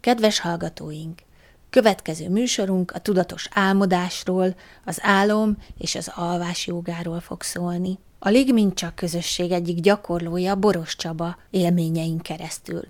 Kedves hallgatóink! Következő műsorunk a tudatos álmodásról, az álom és az alvás jogáról fog szólni. A Ligmincsa közösség egyik gyakorlója Boros Csaba élményein keresztül.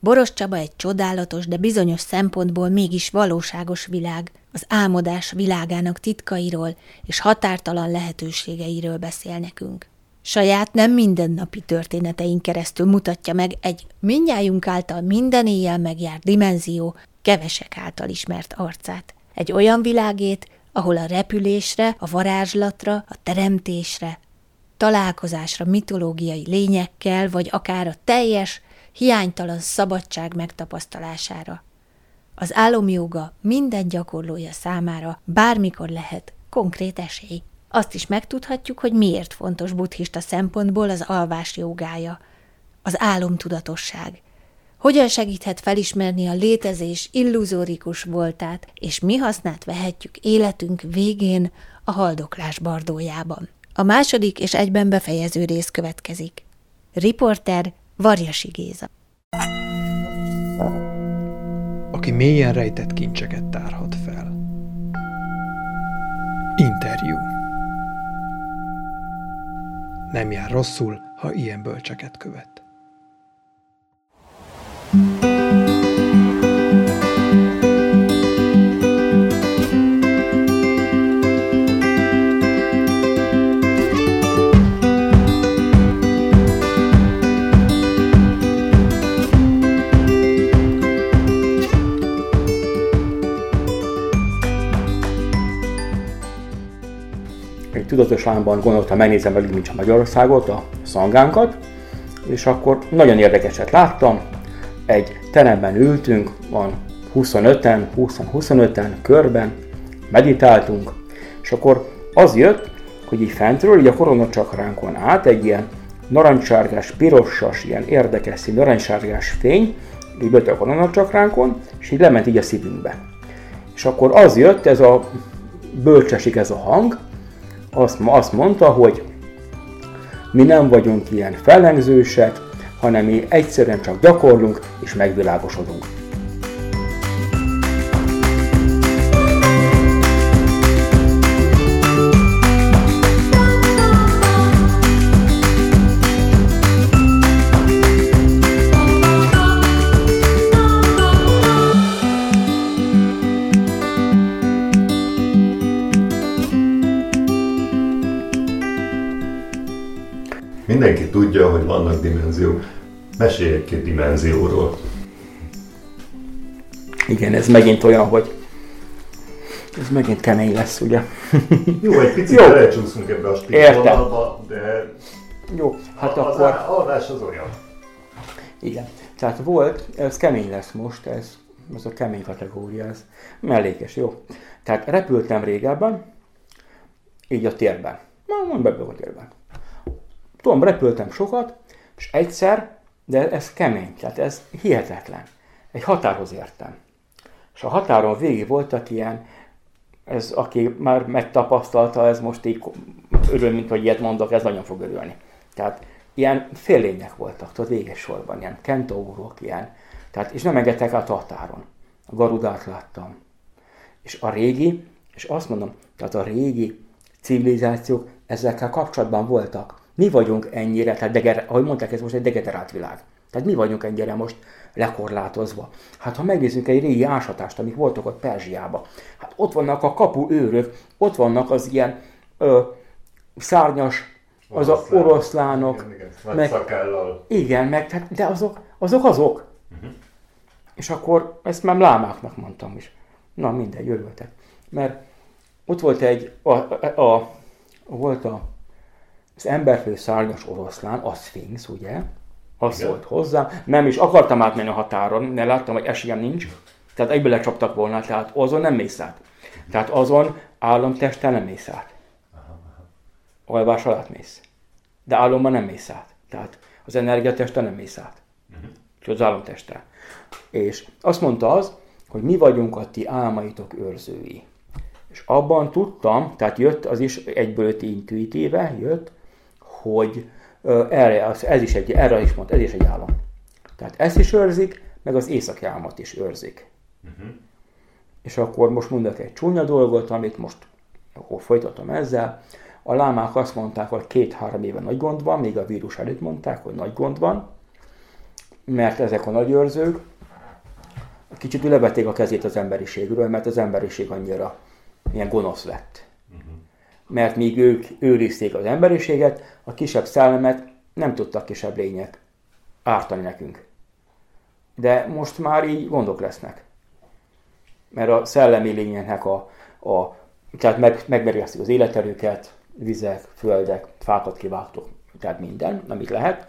Boros Csaba egy csodálatos, de bizonyos szempontból mégis valóságos világ, az álmodás világának titkairól és határtalan lehetőségeiről beszél nekünk. Saját nem mindennapi történeteink keresztül mutatja meg egy mindnyájunk által minden éjjel megjárt dimenzió, kevesek által ismert arcát. Egy olyan világét, ahol a repülésre, a varázslatra, a teremtésre, találkozásra mitológiai lényekkel, vagy akár a teljes, hiánytalan szabadság megtapasztalására. Az álomjoga minden gyakorlója számára bármikor lehet konkrét esély. Azt is megtudhatjuk, hogy miért fontos buddhista szempontból az alvás jogája, az álomtudatosság. Hogyan segíthet felismerni a létezés illuzórikus voltát, és mi hasznát vehetjük életünk végén a haldoklás bardójában. A második és egyben befejező rész következik. Riporter Varjasi Géza. Aki mélyen rejtett kincseket tárhat fel. Interjú. Nem jár rosszul, ha ilyen bölcseket követ. Tudatos államban gondoltam, megnézem velük, mint a Magyarországot, a szangánkat, és akkor nagyon érdekeset láttam, egy teremben ültünk, van 25-en, 20-25-en körben, meditáltunk, és akkor az jött, hogy így fentről, így a koronacsakránkon át egy ilyen narancsárgás, pirossas, ilyen érdekes szín, narancsárgás fény, így jött a koronacsakránkon, és így lement így a szívünkbe. És akkor az jött, ez a bölcsesik ez a hang, azt, azt mondta, hogy mi nem vagyunk ilyen fellengzősek, hanem mi egyszerűen csak gyakorlunk és megvilágosodunk. Mindenki tudja, hogy vannak dimenziók. Mesélj egy-két dimenzióról. Igen, ez megint olyan, hogy ez megint kemény lesz, ugye? Jó, egy picit belecsúszunk ebbe a stílvonalba, de jó, hát a, akkor... Az alvás az olyan. Igen. Tehát volt, ez kemény lesz most, ez, ez a kemény kategória, ez mellékes, jó. Tehát repültem régebben, így a térben. Na, mondj be a térben. Tudom, repültem sokat, és egyszer, de ez kemény, tehát ez hihetetlen. Egy határhoz értem. És a határon végig voltak ilyen, ez aki már megtapasztalta, ez most így örül, mint hogy ilyet mondok, ez nagyon fog örülni. Tehát ilyen félények voltak, tudod, véges sorban, ilyen kentaurók, ilyen. Tehát, és nem engedtek át a határon. A garudát láttam. És a régi, és azt mondom, tehát a régi civilizációk ezekkel kapcsolatban voltak mi vagyunk ennyire, tehát deger, ahogy mondták, ez most egy degenerált világ. Tehát mi vagyunk ennyire most lekorlátozva. Hát ha megnézzünk egy régi ásatást, amik voltak ott Perzsiában, hát ott vannak a kapu őrök, ott vannak az ilyen ö, szárnyas, az a oroszlánok. Igen, igen, meg, igen, meg, tehát, de azok azok. azok. Uh-huh. És akkor ezt már lámáknak mondtam is. Na mindegy, örültek. Mert ott volt egy, a, a, a, volt a az emberfő szárnyas oroszlán, a Sphinx, ugye? Az Igen. volt hozzá. Nem is akartam átmenni a határon, mert láttam, hogy esélyem nincs. Tehát egyből lecsaptak volna, tehát azon nem mész át. Tehát azon államtesttel nem mész át. Alvás alatt mész. De álomban nem mész át. Tehát az energiatesttel nem mész át. Uh-huh. Csak az államtesttel. És azt mondta az, hogy mi vagyunk a ti álmaitok őrzői. És abban tudtam, tehát jött az is egyből intuitíve, jött, hogy erre, ez is egy, erre is mond, ez is egy állam. Tehát ezt is őrzik, meg az északi álmat is őrzik. Uh-huh. És akkor most mondok egy csúnya dolgot, amit most akkor folytatom ezzel. A lámák azt mondták, hogy két-három éve nagy gond van, még a vírus előtt mondták, hogy nagy gond van, mert ezek a nagy őrzők kicsit levették a kezét az emberiségről, mert az emberiség annyira ilyen gonosz lett. Mert míg ők őrizték az emberiséget, a kisebb szellemet nem tudtak kisebb lények ártani nekünk. De most már így gondok lesznek. Mert a szellemi lényeknek a, a tehát meg, az életerőket, vizek, földek, fákat kivágtok, tehát minden, amit lehet.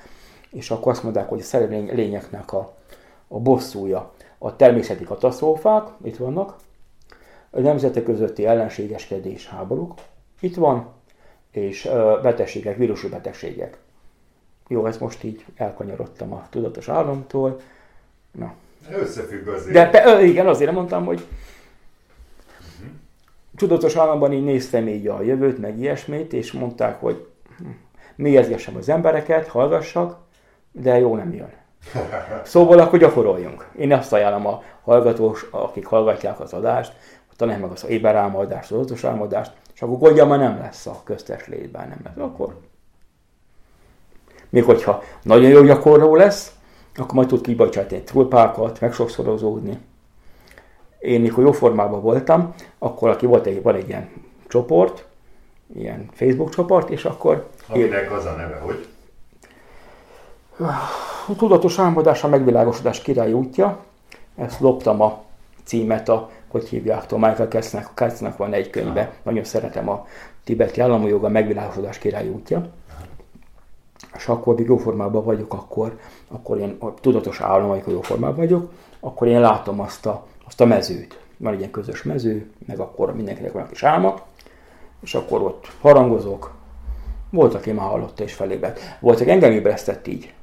És akkor azt mondják, hogy a szellemi lényeknek a, a bosszúja, a természeti katasztrófák, itt vannak, a nemzetek közötti ellenségeskedés, háborúk, itt van, és betegségek, vírusú betegségek. Jó, ezt most így elkanyarodtam a tudatos államtól. Na. Összefügg azért. De pe, igen, azért mondtam, hogy uh-huh. tudatos államban így néztem így a jövőt, meg ilyesmit, és mondták, hogy hm, mélyezgessem az embereket, hallgassak, de jó nem jön. Szóval akkor gyakoroljunk. Én azt ajánlom a hallgatós, akik hallgatják az adást, hogy tanulják meg az éberálmodást, az tudatos álmodást, és akkor gondja már nem lesz a köztes létben, nem lesz. Akkor még hogyha nagyon jó gyakorló lesz, akkor majd tud kibocsátani trulpákat, meg sokszorozódni. Én mikor jó formában voltam, akkor aki volt egy, van egy ilyen csoport, ilyen Facebook csoport, és akkor... Aminek az a neve, hogy? A tudatos álmodás a megvilágosodás király útja. Ezt loptam a címet, a, hogy hívják, Michael a Kessnek van egy könyve, nagyon szeretem a tibeti joga megvilágosodás király útja és akkor, még jó formában vagyok, akkor, akkor én a tudatos állom, amikor jó formában vagyok, akkor én látom azt a, azt a mezőt. Van egy ilyen közös mező, meg akkor mindenkinek van kis álma, és akkor ott harangozok. Volt, aki már hallotta és felébredt. Volt, aki engem ébresztett így.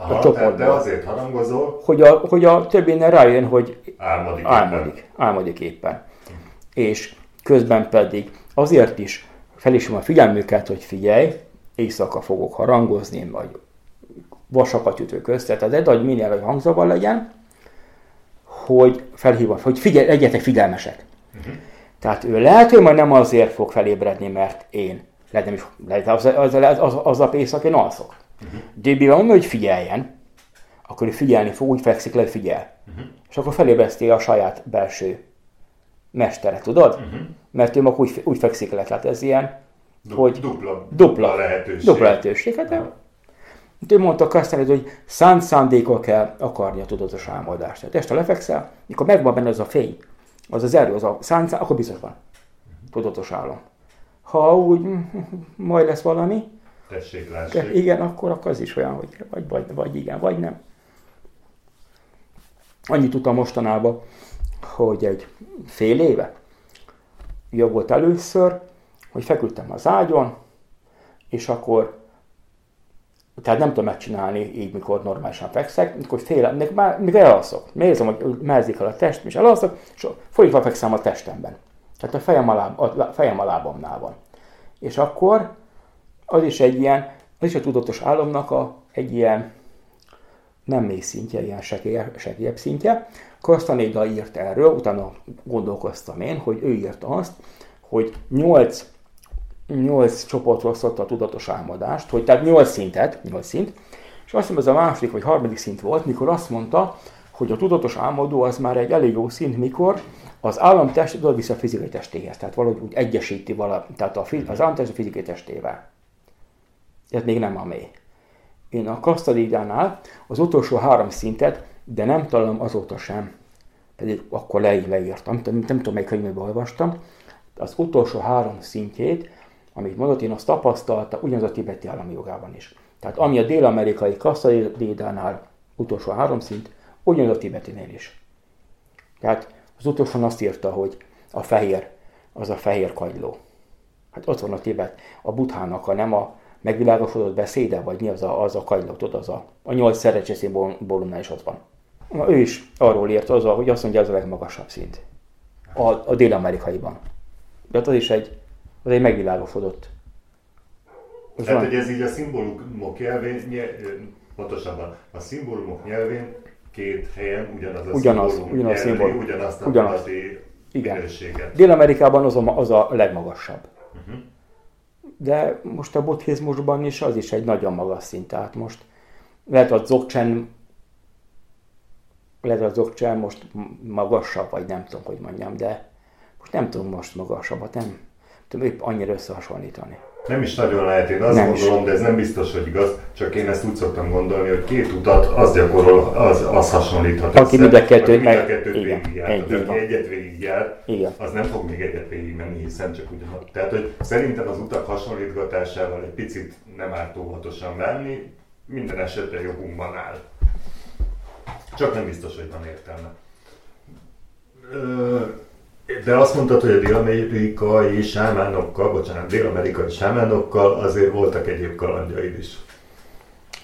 Aha, a csoportban. De azért harangozol? Hogy a, hogy a többénél rájön, hogy álmodik, álmodik, éppen. álmodik éppen. És közben pedig azért is fel is a figyelmüket, hogy figyelj, éjszaka fogok harangozni, vagy vasakat ütök össze, tehát hogy minél hogy hangzavar legyen, hogy felhívom, hogy figyelj, legyetek figyelmesek. Uh-huh. Tehát ő lehet, hogy majd nem azért fog felébredni, mert én, lehet nem is, lehet az, az, az, az, az a éjszak én alszok. Uh-huh. DB van, hogy figyeljen, akkor ő figyelni fog, úgy fekszik le, figyel. Uh-huh. És akkor felébreszti a saját belső mestere, tudod? Uh-huh. Mert ő mag úgy, úgy fekszik le, tehát ez ilyen Du- hogy dupla, dupla lehetőség. Dupla lehetőség. Hát, ja. ő mondta Kastaned, hogy szánt szándékol kell akarni a tudatos álmodást. Tehát este lefekszel, mikor megvan benne az a fény, az az erő, az a szánt, akkor biztos van. Tudatos álom. Ha úgy majd lesz valami, Tessék, De igen, akkor, akkor az is olyan, hogy vagy, vagy, vagy igen, vagy nem. Annyit tudtam mostanában, hogy egy fél éve jobb volt először, hogy feküdtem az ágyon, és akkor, tehát nem tudom megcsinálni így, mikor normálisan fekszek, mikor fél, még, már, még elalszok. Érzem, hogy mehezik el a test, és elalszok, és fordítva fekszem a testemben. Tehát a fejem, alá, a fejem a lábamnál van. És akkor az is egy ilyen, az is a tudatos álomnak a, egy ilyen nem mély szintje, ilyen sekélyebb szintje. Kostanéga írt erről, utána gondolkoztam én, hogy ő írta azt, hogy nyolc nyolc csoportról szokta a tudatos álmodást, hogy tehát nyolc szintet, nyolc szint, és azt hiszem ez a második vagy harmadik szint volt, mikor azt mondta, hogy a tudatos álmodó az már egy elég jó szint, mikor az államtest oda vissza a fizikai testéhez, tehát valahogy úgy egyesíti vala, tehát a, az államtest a fizikai testével. Ez még nem a mély. Én a kasztadídánál az utolsó három szintet, de nem találom azóta sem, pedig akkor le, leírtam, nem, nem tudom, melyik könyvben olvastam, az utolsó három szintjét amit mondott, én azt tapasztalta ugyanaz a tibeti állami jogában is. Tehát ami a dél-amerikai kasszadédánál utolsó három szint, ugyanaz a tibetinél is. Tehát az utolsó azt írta, hogy a fehér, az a fehér kagyló. Hát ott van a Tibet, a buthának a nem a megvilágosodott beszéde, vagy mi az a, az a kagyló, tudod, az a, a nyolc szerecseszínbólumnál is ott van. Na, ő is arról írt, az a, hogy azt mondja, az a legmagasabb szint. A, a dél-amerikaiban. De az is egy az egy megvilágosodott. Most Tehát, van. hogy ez így a szimbólumok nyelvén, nyelv, pontosabban a szimbólumok nyelvén két helyen ugyanaz a Ugyanaz, szimbólum ugyanaz jelöli szimbólum. ugyanazt a Ugyanaz. Igen. minőséget. Dél-Amerikában az a, az a legmagasabb. De most a buddhizmusban is az is egy nagyon magas szint. Tehát most lehet a dzogchen lehet a dzogchen most magasabb, vagy nem tudom, hogy mondjam, de most nem tudom most magasabbat, nem tudom épp annyira összehasonlítani. Nem is nagyon lehet, én azt Nem is. gondolom, de ez nem biztos, hogy igaz, csak én ezt úgy szoktam gondolni, hogy két utat az gyakorol, az, az hasonlíthat Aki mind a kettőt meg- kettőt igen, végigjár. egy, aki egyet végigjár, Igen. az nem fog még egyet végigmenni, hiszen csak ugyanaz. Tehát, hogy szerintem az utak hasonlítgatásával egy picit nem árt óvatosan menni, minden esetre jogunkban áll. Csak nem biztos, hogy van értelme. Ö, De azt mondtad, hogy a dél-amerikai sámánokkal, bocsánat, dél-amerikai sámánokkal azért voltak egyéb kalandjaid is.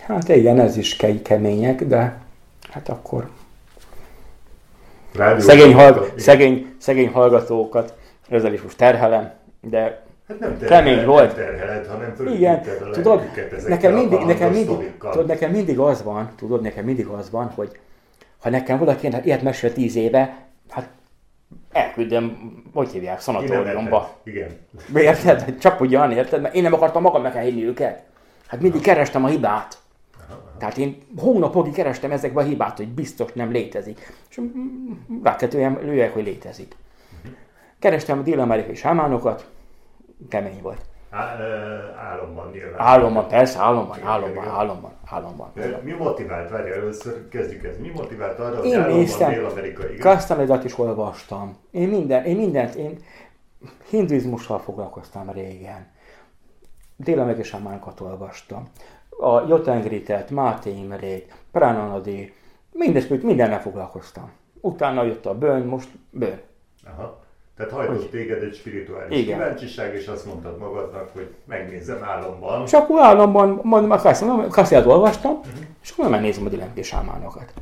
Hát igen, ez is ke- kemények, de hát akkor Rádió- szegény, hallg- szegény, szegény hallgatókat ezzel is most terhelem, de Hát nem kemény terheled, volt. Nem terheled, hanem Igen, tudod, nekem mindig, nekem mindig, tudod, nekem mindig az van, tudod, nekem mindig az van, hogy ha nekem valaki ilyet mesél tíz éve, hát elküldöm, hogy hívják, szanatóriumba. Igen. Érted? Csak ugyan, érted? Mert én nem akartam magamnak elhinni őket. Hát mindig kerestem a hibát. Tehát én hónapokig kerestem ezekbe a hibát, hogy biztos nem létezik. És rá kell tőlem lőjek, hogy létezik. Kerestem a dél-amerikai sámánokat, kemény volt. Á, álomban nyilván. Álomban, persze, álomban, álomban, álomban, álomban. Mi motivált, várj, először kezdjük ezt. Mi motivált arra, hogy Én álomban néztem, dél-amerikai? Kastanedat is olvastam. Én minden, én mindent, én hinduizmussal foglalkoztam régen. Dél-amerikai sámánokat olvastam. A Jotengritet, Máté Imrét, Pránanadi, mindezt, mindennel foglalkoztam. Utána jött a bőn, most bőn. Aha. Tehát hajtott téged egy spirituális Igen. kíváncsiság, és azt mondtad magadnak, hogy megnézem álomban. És akkor államban, mondom, a Kasszát olvastam, és akkor megnézem a dél sámánokat.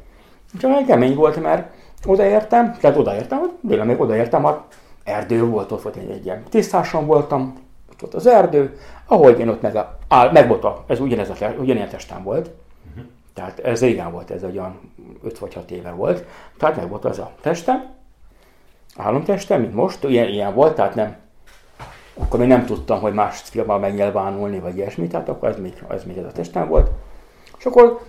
Úgyhogy kemény volt, mert odaértem, tehát odaértem, hogy dél még odaértem, a erdő volt, ott volt egy, egy ilyen tisztáson voltam, ott volt az erdő, ahogy én ott meg, áll, meg volt a, ez ugyanez a, ugyanilyen testem volt, tehát ez régen volt, ez olyan 5 vagy 6 éve volt, tehát meg volt az a testem, álomtestem, mint most, ilyen, ilyen volt, tehát nem, akkor még nem tudtam, hogy más filmmel megnyilvánulni, vagy ilyesmi, tehát akkor ez még, ez még ez a testem volt. És akkor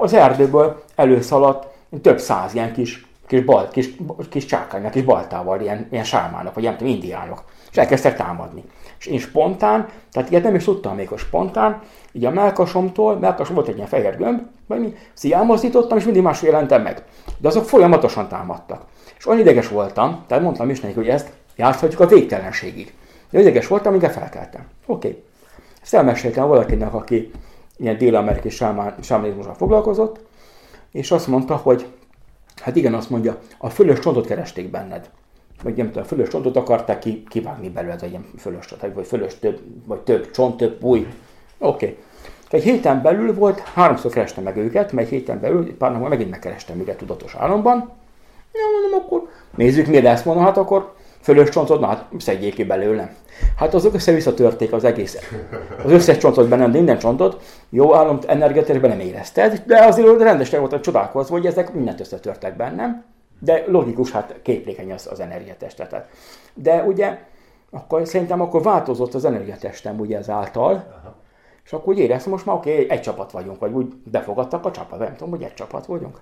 az erdőből előszaladt több száz ilyen kis, kis, bal, kis, kis csákánynak, kis baltával, ilyen, ilyen sármának, vagy nem tudom, indiánok. És elkezdtek támadni. És én spontán, tehát ilyet nem is tudtam még, hogy spontán, így a melkasomtól, melkasom volt egy ilyen fehér gömb, vagy mi, ezt így elmozdítottam, és mindig másfél jelentem meg. De azok folyamatosan támadtak. És olyan ideges voltam, tehát mondtam is nekik, hogy ezt játszhatjuk a végtelenségig. De ideges voltam, amíg felkeltem. Oké. Okay. Ezt elmeséltem valakinek, aki ilyen dél-amerikai sámán- foglalkozott, és azt mondta, hogy hát igen, azt mondja, a fölös csontot keresték benned. Vagy nem tudom, a fölös csontot akarták ki, kivágni belőled, vagy ilyen fölös csont, vagy fölös több, vagy több csont, több új. Oké. Okay. Egy héten belül volt, háromszor kerestem meg őket, mert egy héten belül, pár napon megint megkerestem őket tudatos álomban. Ja, mondom, akkor nézzük, mi lesz, mondom, hát akkor fölös csontot, na hát szedjék ki belőlem. Hát azok össze-vissza törték az egész, az összes csontot bennem, de minden csontot, jó állam energetikusban nem érezted, de azért rendesen volt, hogy csodálkozva, hogy ezek mindent összetörtek bennem, de logikus, hát képlékeny az, az energiatestetet. De ugye, akkor szerintem akkor változott az energiatestem ugye ezáltal, és akkor úgy éreztem, most már oké, okay, egy csapat vagyunk, vagy úgy befogadtak a csapat, nem tudom, hogy egy csapat vagyunk.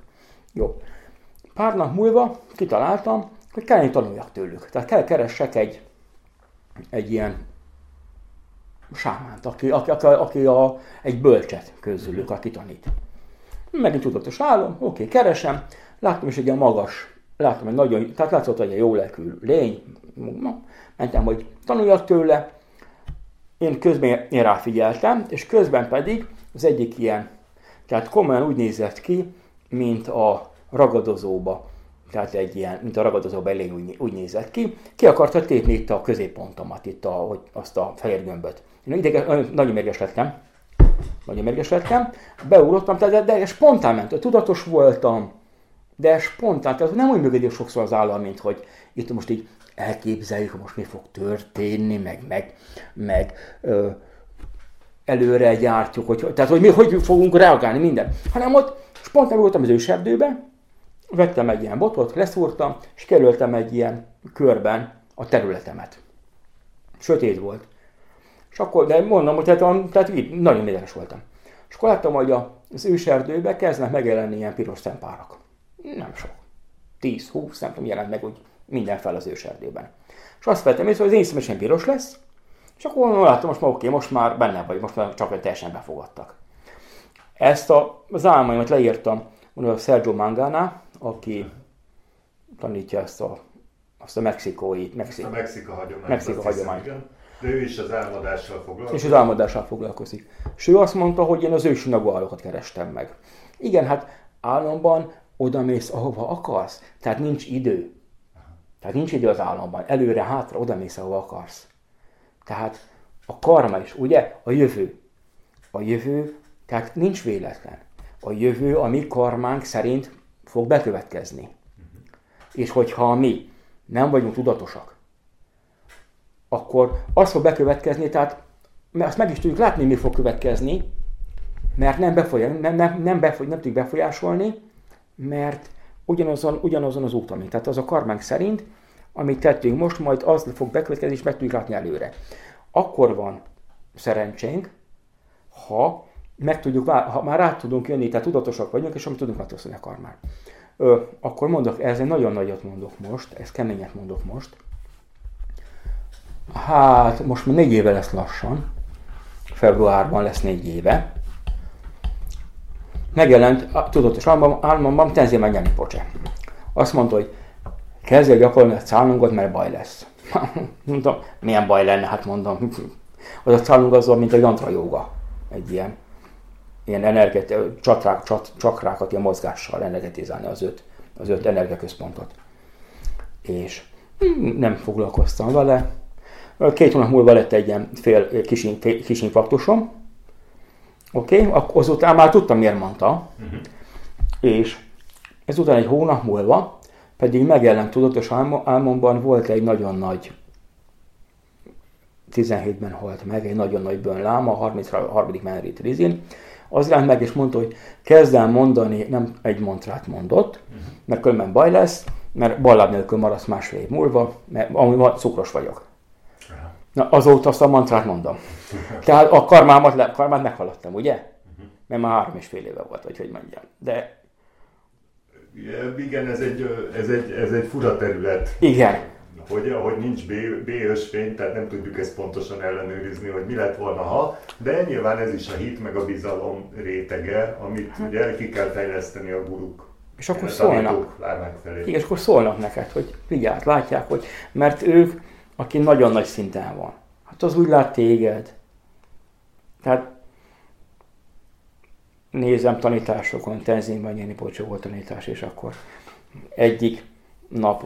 Jó. Pár nap múlva kitaláltam, hogy kell, tanuljak tőlük. Tehát kell keressek egy, egy ilyen sámánt, aki, aki, aki, aki a, egy bölcset közülük, aki tanít. Megint tudatos állom, oké, keresem, láttam is egy ilyen magas, láttam egy nagyon, tehát látszott, hogy egy jó lelkű lény, mentem, hogy tanuljak tőle, én közben én ráfigyeltem, és közben pedig az egyik ilyen, tehát komolyan úgy nézett ki, mint a ragadozóba, tehát egy ilyen, mint a ragadozóba elég úgy, úgy nézett ki. Ki akarta tépni itt a középpontomat, itt a, hogy azt a fehér gömböt. Én idege, nagyon mérges lettem, nagyon mérges lettem, beugrottam, de, de spontán ment, tudatos voltam, de spontán, tehát nem úgy működik sokszor az állam, mint hogy itt most így elképzeljük, most mi fog történni, meg, meg, meg ö, előre gyártjuk, hogy, tehát hogy mi hogy fogunk reagálni minden. Hanem ott És pont nem voltam az őserdőbe, vettem egy ilyen botot, leszúrtam, és kerültem egy ilyen körben a területemet. Sötét volt. És akkor, de mondom, hogy tehát, tehát így, nagyon édes voltam. És akkor láttam, hogy az őserdőbe kezdnek megjelenni ilyen piros szempárak. Nem sok. 10-20, nem tudom, jelent meg úgy minden fel az őserdőben. És azt vettem észre, hogy az én szemesen piros lesz, és akkor láttam, most már oké, most már benne vagy, most már csak egy teljesen befogadtak. Ezt a, az álmaimat leírtam a Sergio Mangana, aki tanítja ezt a, azt a mexikói, Mexik, a Mexika hagyományt. Mexika hagyományt. De ő is az álmodással foglalkozik. És az álmodással foglalkozik. És ő azt mondta, hogy én az ősi naguálokat kerestem meg. Igen, hát álomban oda mész, ahova akarsz. Tehát nincs idő. Tehát nincs idő az államban. Előre, hátra, oda mész, ahova akarsz. Tehát a karma is, ugye? A jövő. A jövő, tehát nincs véletlen. A jövő a mi karmánk szerint fog bekövetkezni. És hogyha mi nem vagyunk tudatosak, akkor az fog bekövetkezni, tehát azt meg is tudjuk látni, mi fog következni, mert nem, befolyás, nem, nem, nem, befoly, nem tudjuk befolyásolni, mert ugyanazon, ugyanazon az úton, tehát az a karmánk szerint, amit tettünk most, majd az fog bekövetkezni, és meg tudjuk látni előre. Akkor van szerencsénk, ha meg tudjuk, ha már rá tudunk jönni, tehát tudatosak vagyunk, és amit tudunk változtatni a karmán. Ö, akkor mondok, ez egy nagyon nagyot mondok most, ez keményet mondok most. Hát, most már négy éve lesz lassan. Februárban lesz négy éve. Megjelent a tudatos álmom, álmomban Tenzé Nyani Pocse. Azt mondta, hogy kezdjél gyakorolni a cálungot, mert baj lesz. mondom, milyen baj lenne? Hát mondom, az a cálunk az mint a jantra joga. Egy ilyen, ilyen energeti, csakrák, csat, csakrákat ilyen mozgással energetizálni az öt, az öt energiaközpontot. És nem foglalkoztam vele. Két hónap múlva lett egy ilyen fél kis, kis infarktusom. Oké, okay? azután már tudtam, miért mondta. Uh-huh. És ezután egy hónap múlva pedig megjelent tudatos álmomban volt egy nagyon nagy 17-ben halt meg, egy nagyon nagy bőnlám, a 33. Menrit Rizin, az jelent meg, és mondta, hogy kezd el mondani, nem egy mantrát mondott, mert különben baj lesz, mert balláb nélkül maradsz másfél év múlva, mert amúgy cukros vagyok. Na, azóta azt a mantrát mondom. Tehát a karmámat, le, karmát meghaladtam, ugye? Mert már három és fél éve volt, vagy hogy mondjam. De igen, ez egy, ez egy, ez egy fura terület. Igen. Hogy, hogy nincs B-ös fény, tehát nem tudjuk ezt pontosan ellenőrizni, hogy mi lett volna, ha. De nyilván ez is a hit meg a bizalom rétege, amit hát. ugye ki kell fejleszteni a guruk. És akkor szólnak. Felé. Igen, és akkor szólnak neked, hogy figyelj, látják, hogy mert ők, aki nagyon nagy szinten van, hát az úgy lát téged. Tehát nézem tanításokon, Tenzingben Nyeni Pocsó volt tanítás, és akkor egyik nap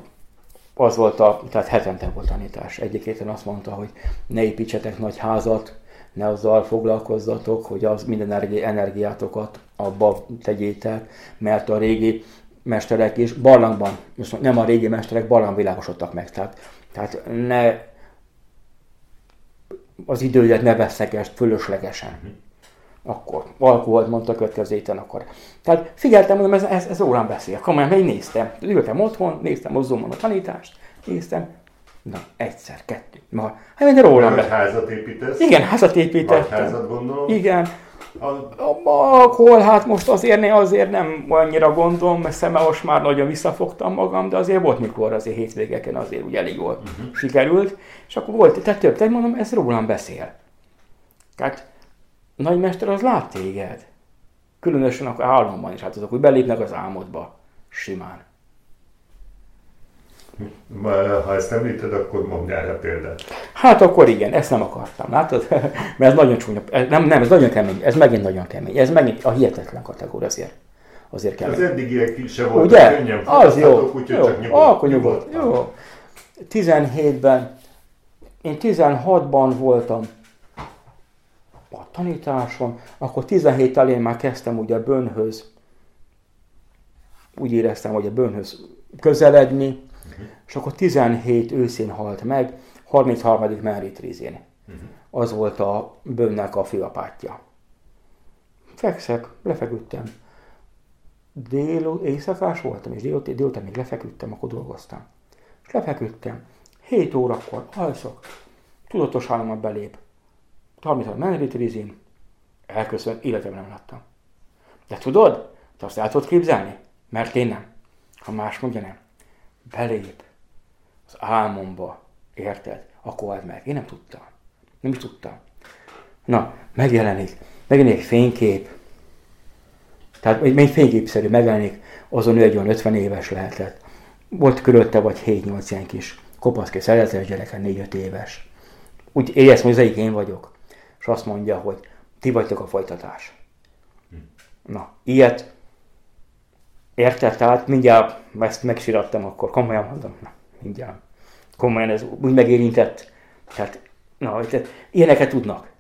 az volt a, tehát hetente volt tanítás. Egyik héten azt mondta, hogy ne építsetek nagy házat, ne azzal foglalkozzatok, hogy az minden energiátokat abba tegyétek, mert a régi mesterek is barlangban, nem a régi mesterek barlangvilágosodtak meg, tehát, tehát ne az idődet ne veszegest fölöslegesen akkor alkoholt mondta a következő héten akkor. Tehát figyeltem, mondom, ez, ez, ez órán beszél. Komolyan, én néztem. Ültem otthon, néztem a Zoomon a tanítást, néztem. Na, egyszer, kettő. Ma, hát minden rólam be. házat építesz? Igen, házat építettem. házat gondolom. Igen. A... Alkohol, hát most azért, ne, azért nem annyira gondolom, mert szeme most már nagyon visszafogtam magam, de azért volt mikor azért hétvégeken azért úgy elég jól uh-huh. sikerült. És akkor volt, tehát több, tehát mondom, ez rólam beszél. Tehát nagymester az lát téged. Különösen akkor álomban is, hát azok hogy belépnek az álmodba. Simán. Ha ezt említed, akkor mondj erre példát. Hát akkor igen, ezt nem akartam, látod? Mert ez nagyon csúnya, nem, nem, ez nagyon kemény, ez megint nagyon kemény, ez megint a hihetetlen kategória azért. Azért kemény. Az eddigiek se voltak Ugye? könnyen Az jó, úgyhogy jó. csak nyugodt, akkor nyugodt. Jó. 17-ben, én 16-ban voltam a tanításon, akkor 17 elén már kezdtem ugye a bőnhöz, úgy éreztem, hogy a bőnhöz közeledni, uh-huh. és akkor 17 őszén halt meg, 33. Meritrizén. Uh-huh. Az volt a bőnnek a fiapátja. Fekszek, lefeküdtem. dél, éjszakás voltam, és délután, délután még lefeküdtem, akkor dolgoztam. És lefeküdtem. 7 órakor alszok. Tudatos állomat belép. 30 menritrizin. Elköszön, életemben nem láttam. De tudod, te azt el tudod képzelni? Mert én nem. Ha más mondja nem. Belép az álmomba. Érted? Akkor hát meg. Én nem tudtam. Nem is tudtam. Na, megjelenik. Megjelenik egy fénykép. Tehát egy fényképszerű megjelenik. Azon ő egy olyan 50 éves lehetett. Volt körülötte vagy 7-8 ilyen kis kopaszké szeretes gyereke, 4-5 éves. Úgy éreztem, hogy az egyik én vagyok. És azt mondja, hogy ti vagytok a folytatás. Na, ilyet érted? Tehát mindjárt ezt megsirattam, akkor komolyan mondom, na, mindjárt. Komolyan ez úgy megérintett. Tehát, na, tehát ilyeneket tudnak.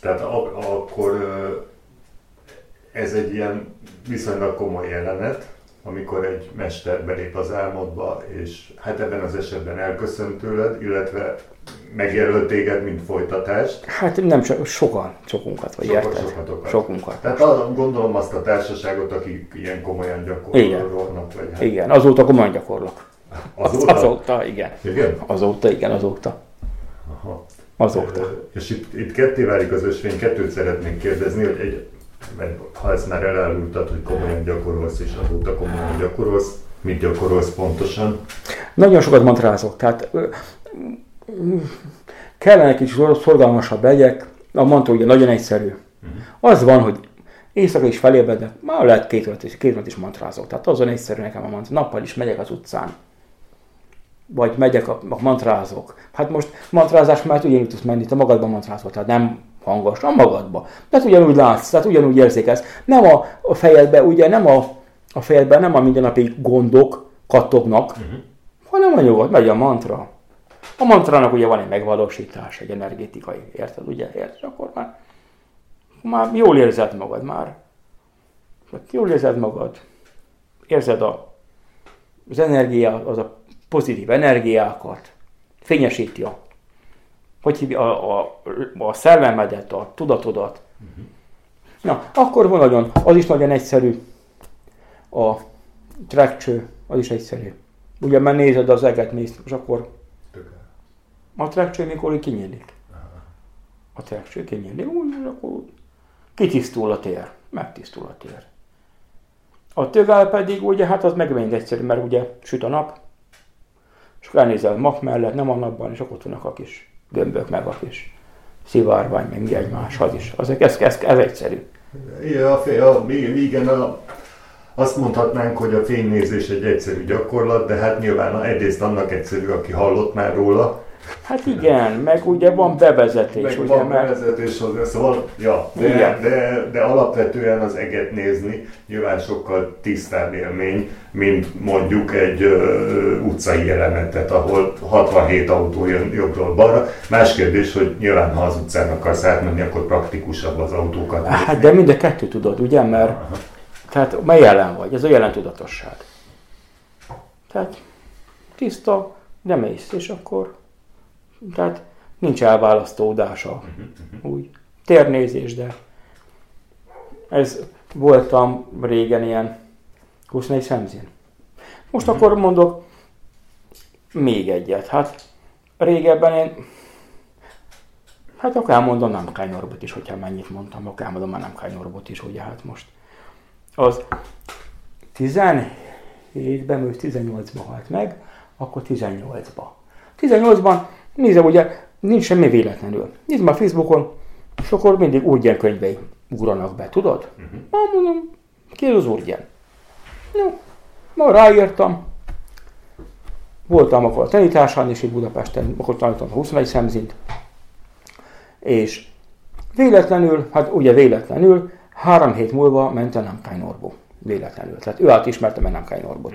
Tehát ak- akkor ez egy ilyen viszonylag komoly jelenet, amikor egy mester belép az álmodba, és hát ebben az esetben elköszönt tőled, illetve megjelölt téged, mint folytatást. Hát nem csak, sokan, sokunkat, vagy Sokan, érted? sokatokat. Sokunkat. Tehát a, gondolom azt a társaságot, akik ilyen komolyan gyakorolnak, vagy hát Igen, azóta komolyan gyakorlok. azóta? Azóta, igen. Igen? Azóta, igen, azóta. Aha. Azóta. És itt, itt ketté válik az ösvény, kettőt szeretnék kérdezni, hogy egy, mert ha ezt már elárultad, hogy komolyan gyakorolsz, és azóta komolyan gyakorolsz, mit gyakorolsz pontosan? Nagyon sokat mantrázok, tehát kellene kicsit szorgalmasabb legyek, a mantra ugye nagyon egyszerű. Az van, hogy éjszaka is felébredek, már lehet két órát is, két órát is mantrázok. Tehát azon egyszerű nekem a mantra. Nappal is megyek az utcán. Vagy megyek, a, a mantrázok. Hát most mantrázás már ugyanúgy tudsz menni, te magadban mantrázol, tehát nem hangos, a magadba. Tehát ugyanúgy látsz, tehát ugyanúgy érzékelsz. Nem a, a fejedbe, ugye nem a, a fejedben nem a mindennapi gondok kattognak, uh-huh. hanem a nyugodt, megy a mantra. A mantrának ugye van egy megvalósítás, egy energetikai, érted, ugye, érted, akkor már, már jól érzed magad már. Hát Jól érzed magad, érzed a, az energia, az a pozitív energiákat, fényesíti a, hogy hívja, a, a, a szellemedet, a tudatodat. Uh-huh. Na, akkor van nagyon, az is nagyon egyszerű, a trekcső, az is egyszerű. Ugye már nézed az eget, nézd, és akkor a trekcső mikor kinyílik. A trekcső kinyílik, úgy, és akkor kitisztul a tér, megtisztul a tér. A tögál pedig ugye, hát az megint egyszerű, mert ugye süt a nap, és akkor elnézel a mak mellett, nem a napban, és akkor ott vannak a kis gömbök, meg a kis szivárvány, meg mi egymás, az is. Az, ez, ez, ez egyszerű. Igen, a, a, igen a, azt mondhatnánk, hogy a fénynézés egy egyszerű gyakorlat, de hát nyilván egyrészt annak egyszerű, aki hallott már róla, Hát igen, meg ugye van bevezetés, meg ugye, van mert bevezetés hozzá, szóval, ja, de, Igen. de, de alapvetően az eget nézni nyilván sokkal tisztább élmény, mint mondjuk egy ö, utcai jelenetet, ahol 67 autó jön jobbról balra. Más kérdés, hogy nyilván ha az utcán akarsz átmenni, akkor praktikusabb az autókat nézni. Hát de mind a kettő tudod, ugye? Mert tehát mely jelen vagy? Ez a jelen tudatosság. Tehát tiszta, de mész, és akkor tehát nincs elválasztódása. Úgy. Térnézés, de ez voltam régen ilyen 24 szemzén. Most akkor mondok még egyet. Hát régebben én Hát akkor elmondom nem Kánynorbot is, hogyha mennyit mondtam, akkor elmondom már nem Kánynorbot is, ugye hát most. Az 17-ben, vagy 18-ban halt meg, akkor 18-ban. 18-ban, nézem, ugye nincs semmi véletlenül. Nézd már Facebookon, és akkor mindig Urgyen könyvei ugranak be, tudod? Uh-huh. Na, mondom, ki az Urgyen? No, ma ráírtam, voltam akkor a tanításán is itt Budapesten, akkor tanítottam 21 szemzint, és véletlenül, hát ugye véletlenül, három hét múlva ment a Namkai Norbo. Véletlenül. Tehát ő átismerte a Namkai Norbot.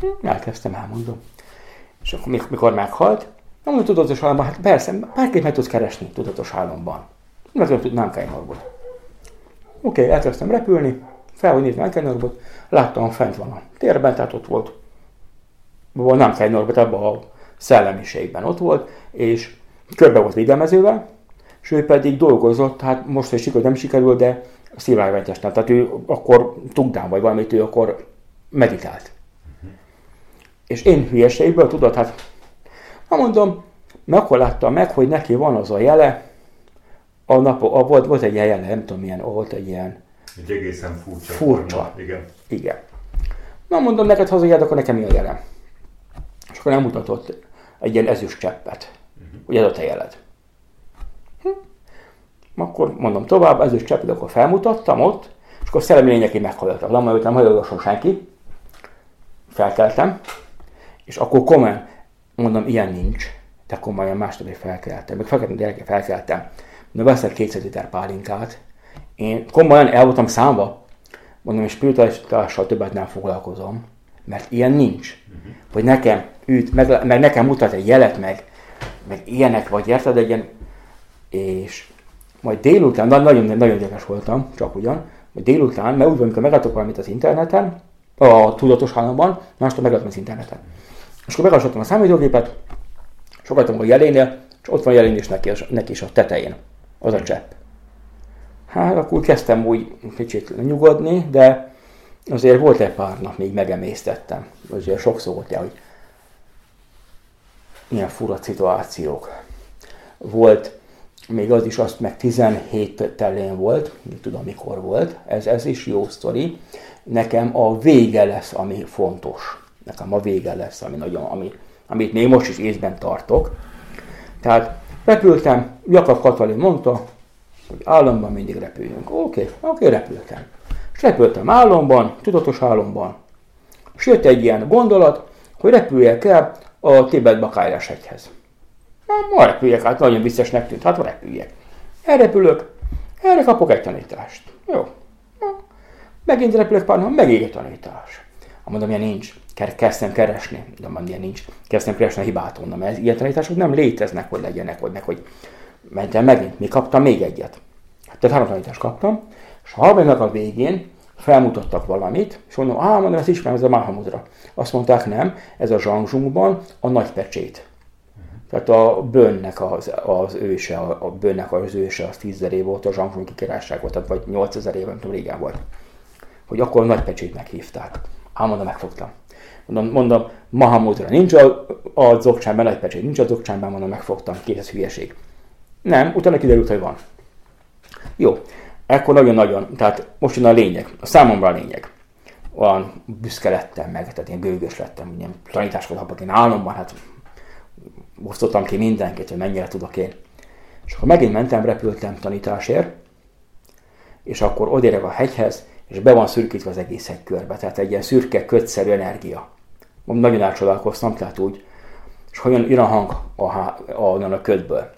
Hm, Elkezdtem, elmondom. És akkor mik- mikor meghalt, nem mondom, tudatos álomban, hát persze, bárkit meg tudsz keresni tudatos álomban. Meg tudom, Namkai Norbot. Oké, okay, elkezdtem repülni, fel, hogy nézd Namkai Norbot, láttam, fent van a térben, tehát ott volt. Volt Namkai Norbot, abban a szellemiségben ott volt, és körbe volt védelmezővel, és ő pedig dolgozott, hát most, hogy sikerült, nem sikerült, de szívvágánytestem. Tehát ő akkor tudnám, vagy valamit, ő akkor meditált. És én hülyeségből tudod, hát, ha mondom, láttam meg, hogy neki van az a jele, a nap, a, volt, volt egy ilyen jele, nem tudom milyen, volt egy ilyen Egy egészen furcsa. Furcsa. Forma. Igen. Igen. Na mondom, neked hazajárd, akkor nekem mi a jelem? És akkor nem mutatott egy ilyen ezüst cseppet. Ugye ez a te jeled. Hm. Akkor mondom tovább, ezüst cseppet, akkor felmutattam ott, és akkor szellemi lények meghallottak. Nem, mert nem hallgasson senki. Felkeltem, és akkor komolyan, mondom, ilyen nincs. De komolyan másnap is felkeltem. Meg felkeltem, gyerekek, felkeltem. Mondom, veszek 200 liter pálinkát. Én komolyan el voltam számva, mondom, és spiritualitással többet nem foglalkozom, mert ilyen nincs. Hogy nekem üt, meg, meg nekem mutat egy jelet, meg, meg ilyenek, vagy érted, egy ilyen, és majd délután, na- nagyon, nagyon érdekes voltam, csak ugyan, majd délután, mert úgy van, amikor megadok valamit az interneten, a tudatos államban, másnap megadom az interneten. És akkor megasattam a számítógépet, sokaltam a jelénél, és ott van jelén is neki, neki is a tetején, az a csepp. Hát akkor kezdtem úgy kicsit nyugodni, de azért volt egy pár nap, még megemésztettem. Azért sokszor volt el, hogy ilyen fura szituációk. Volt még az is, azt meg 17 telén volt, nem tudom mikor volt, ez, ez is jó sztori. Nekem a vége lesz, ami fontos. Nekem a vége lesz, ami nagyon, ami, amit még most is észben tartok. Tehát repültem, Jakab Katalin mondta, hogy álomban mindig repüljünk. Oké, okay, oké, okay, repültem. És repültem álomban, tudatos álomban. És jött egy ilyen gondolat, hogy repüljek el a Tibet Bakályás hegyhez. Na, ma repüljek, hát nagyon viccesnek tűnt, hát repüljek. Elrepülök, erre kapok egy tanítást. Jó. Na, megint repülök pár megint egy tanítás. Mondom, ilyen nincs. Kezdtem keresni, de mondom, ilyen nincs. Kezdtem keresni a hibát onnan, mert ilyen tanítások nem léteznek, hogy legyenek, hogy hogy mentem megint, mi kaptam még egyet. Tehát három tanítást kaptam, és a harmadiknak a végén felmutattak valamit, és mondom, á, mondom, ezt ismerem, ez a Mahamudra. Azt mondták, nem, ez a Zsangzsungban a nagy pecsét. Tehát a bőnnek az, az őse, a, a bőnnek az őse, az 10 év volt, a Zsangzsungi királyság volt, tehát vagy 8000 éve, nem tudom, régen volt. Hogy akkor nagy pecsétnek hívták. Ám mondom, megfogtam. Mondom, mondom Mahamudra nincs a, a zokcsánban, nagy pecsét nincs a zokcsánban, mondom, megfogtam, két ez hülyeség. Nem, utána kiderült, hogy van. Jó, ekkor nagyon-nagyon, tehát most jön a lényeg, a számomra a lényeg. Olyan büszke lettem meg, tehát ilyen gőgös lettem, ilyen tanításokat kapok én álomban, hát osztottam ki mindenkit, hogy mennyire tudok én. És akkor megint mentem, repültem tanításért, és akkor odérek a hegyhez, és be van szürkítve az egész hegy körbe, tehát egy ilyen szürke, kötszerű energia. Nagyon elcsodálkoztam, tehát úgy, és hogyan jön a hang a, há- a, a ködből.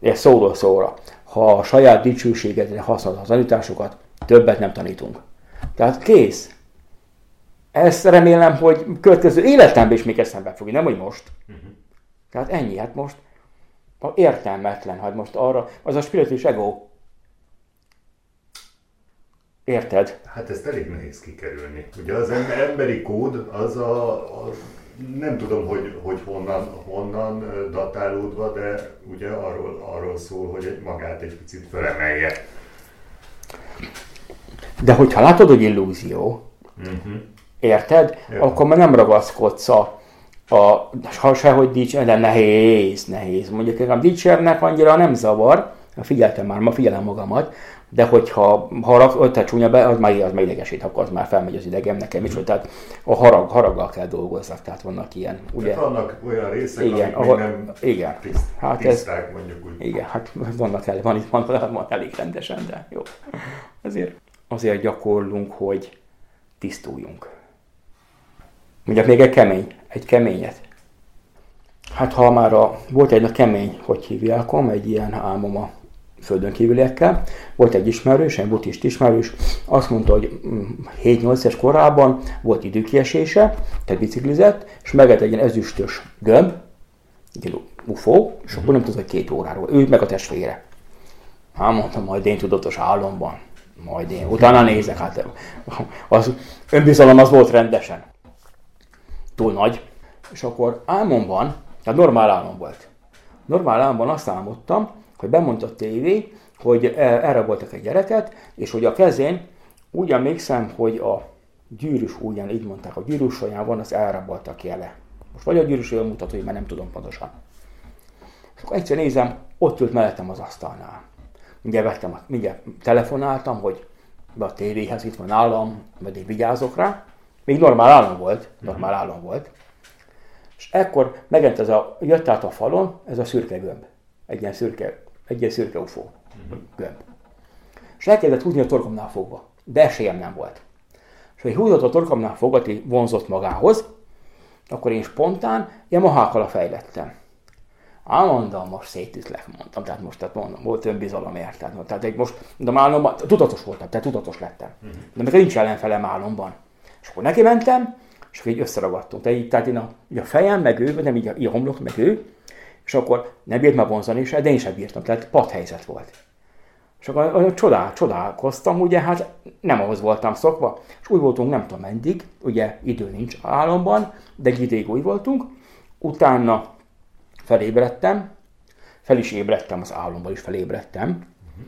Ez szóról szóra. Ha a saját dicsőségedre használod a tanításokat, többet nem tanítunk. Tehát kész. Ezt remélem, hogy következő életemben is még eszembe fogja, nem hogy most. Tehát ennyi, hát most a értelmetlen, hát most arra, az a spirituális ego. Érted? Hát ezt elég nehéz kikerülni. Ugye az em- emberi kód az a, a nem tudom, hogy, hogy honnan, honnan datálódva, de ugye arról, arról szól, hogy egy magát egy picit felemelje. De hogyha látod, hogy illúzió, Uh-huh. érted? Jó. Akkor már nem ragaszkodsz a, a ha sehogy dicsér, de nehéz, nehéz. Mondjuk nekem dicsérnek annyira nem zavar, figyeltem már, ma figyelem magamat, de hogyha harag, ötte csúnya be, az már, az már idegesít, akkor az már felmegy az idegem nekem is, tehát a harag, haraggal kell dolgozzak, tehát vannak ilyen, ugye? Ugye? Vannak olyan részek, Igen, amik ahol- nem igen. tiszt, Hát ez- tiszták, mondjuk úgy. Igen, hát vannak el, van itt van, van elég rendesen, de jó. Azért, azért gyakorlunk, hogy tisztuljunk. Mondjak még egy kemény, egy keményet. Hát ha már a, volt egy kemény, hogy hívják, egy ilyen álmom a földön kívüliekkel. Volt egy ismerős, egy buddhist ismerős, azt mondta, hogy mm, 7-8 éves korában volt időkiesése, tehát biciklizett, és megett egy ilyen ezüstös gömb, egy UFO, és akkor nem hogy két óráról. Ő meg a testvére. Hát mondtam, majd én tudatos álomban. Majd én. Utána nézek, hát az önbizalom az volt rendesen. Túl nagy. És akkor álmomban, tehát normál álmom volt. Normál álmomban azt álmodtam, hogy bemondta a tévé, hogy erre voltak egy gyereket, és hogy a kezén úgy emlékszem, hogy a gyűrűs ujján, így mondták, a gyűrűs ujján van az elraboltak jele. Most vagy a gyűrűs ujján mutató, mert nem tudom pontosan. És akkor egyszer nézem, ott ült mellettem az asztalnál. Mindjárt vettem, mindjárt telefonáltam, hogy be a tévéhez itt van állam, én vigyázok rá. Még normál állam volt, normál állam volt. És ekkor megent ez a, jött át a falon ez a szürke gömb. Egy ilyen szürke, egy szürke UFO gömb. És elkezdett húzni a torkomnál fogva. De esélyem nem volt. És hogy húzott a torkomnál fogva, vonzott magához, akkor én spontán Yamaha-kal fejlettem. Á, mondom, most szétütlek, mondtam, tehát most tehát mondom, volt önbizalom érted. Tehát egy most, de álomban, tudatos voltam, tehát tudatos lettem. Uh-huh. De meg nincs ellenfelem álomban. És akkor neki mentem, és akkor így összeragadtunk. Tehát, így, tehát én a, így a fejem, meg ő, nem így a, így a homlok, meg ő, és akkor nem bírt már vonzani se, de én sem bírtam, tehát padhelyzet volt. És akkor csodál, csodálkoztam, ugye, hát nem ahhoz voltam szokva, és úgy voltunk nem tudom meddig, ugye idő nincs álomban, de ideig úgy voltunk, utána felébredtem, fel is ébredtem, az álomban is felébredtem, uh-huh.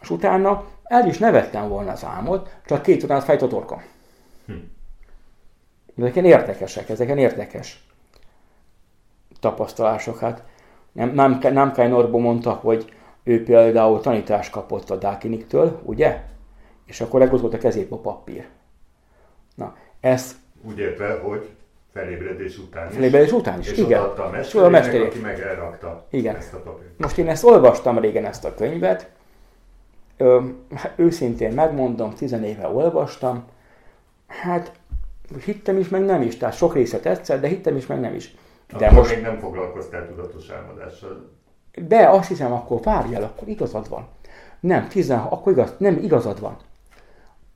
és utána el is nevettem volna az álmot, csak két után fejt a torkom. Hm. Ezeken érdekesek, ezeken érdekes tapasztalások. Hát nem, nem, nem Kai Norbo mondta, hogy ő például tanítást kapott a Dákiniktől, ugye? És akkor legott volt a kezébe a papír. Na, ez... Úgy értve, hogy felébredés után is. Felébredés után is, és igen. a mesterének, a mesterének, aki meg elrakta igen. ezt a papírt. Most én ezt olvastam régen, ezt a könyvet. Ö, őszintén megmondom, tizenéve olvastam. Hát hittem is, meg nem is. Tehát sok része tetszett, de hittem is, meg nem is. De akkor most... még nem foglalkoztál tudatos álmodással. De azt hiszem, akkor várjál, akkor igazad van. Nem, 16, akkor igaz, nem igazad van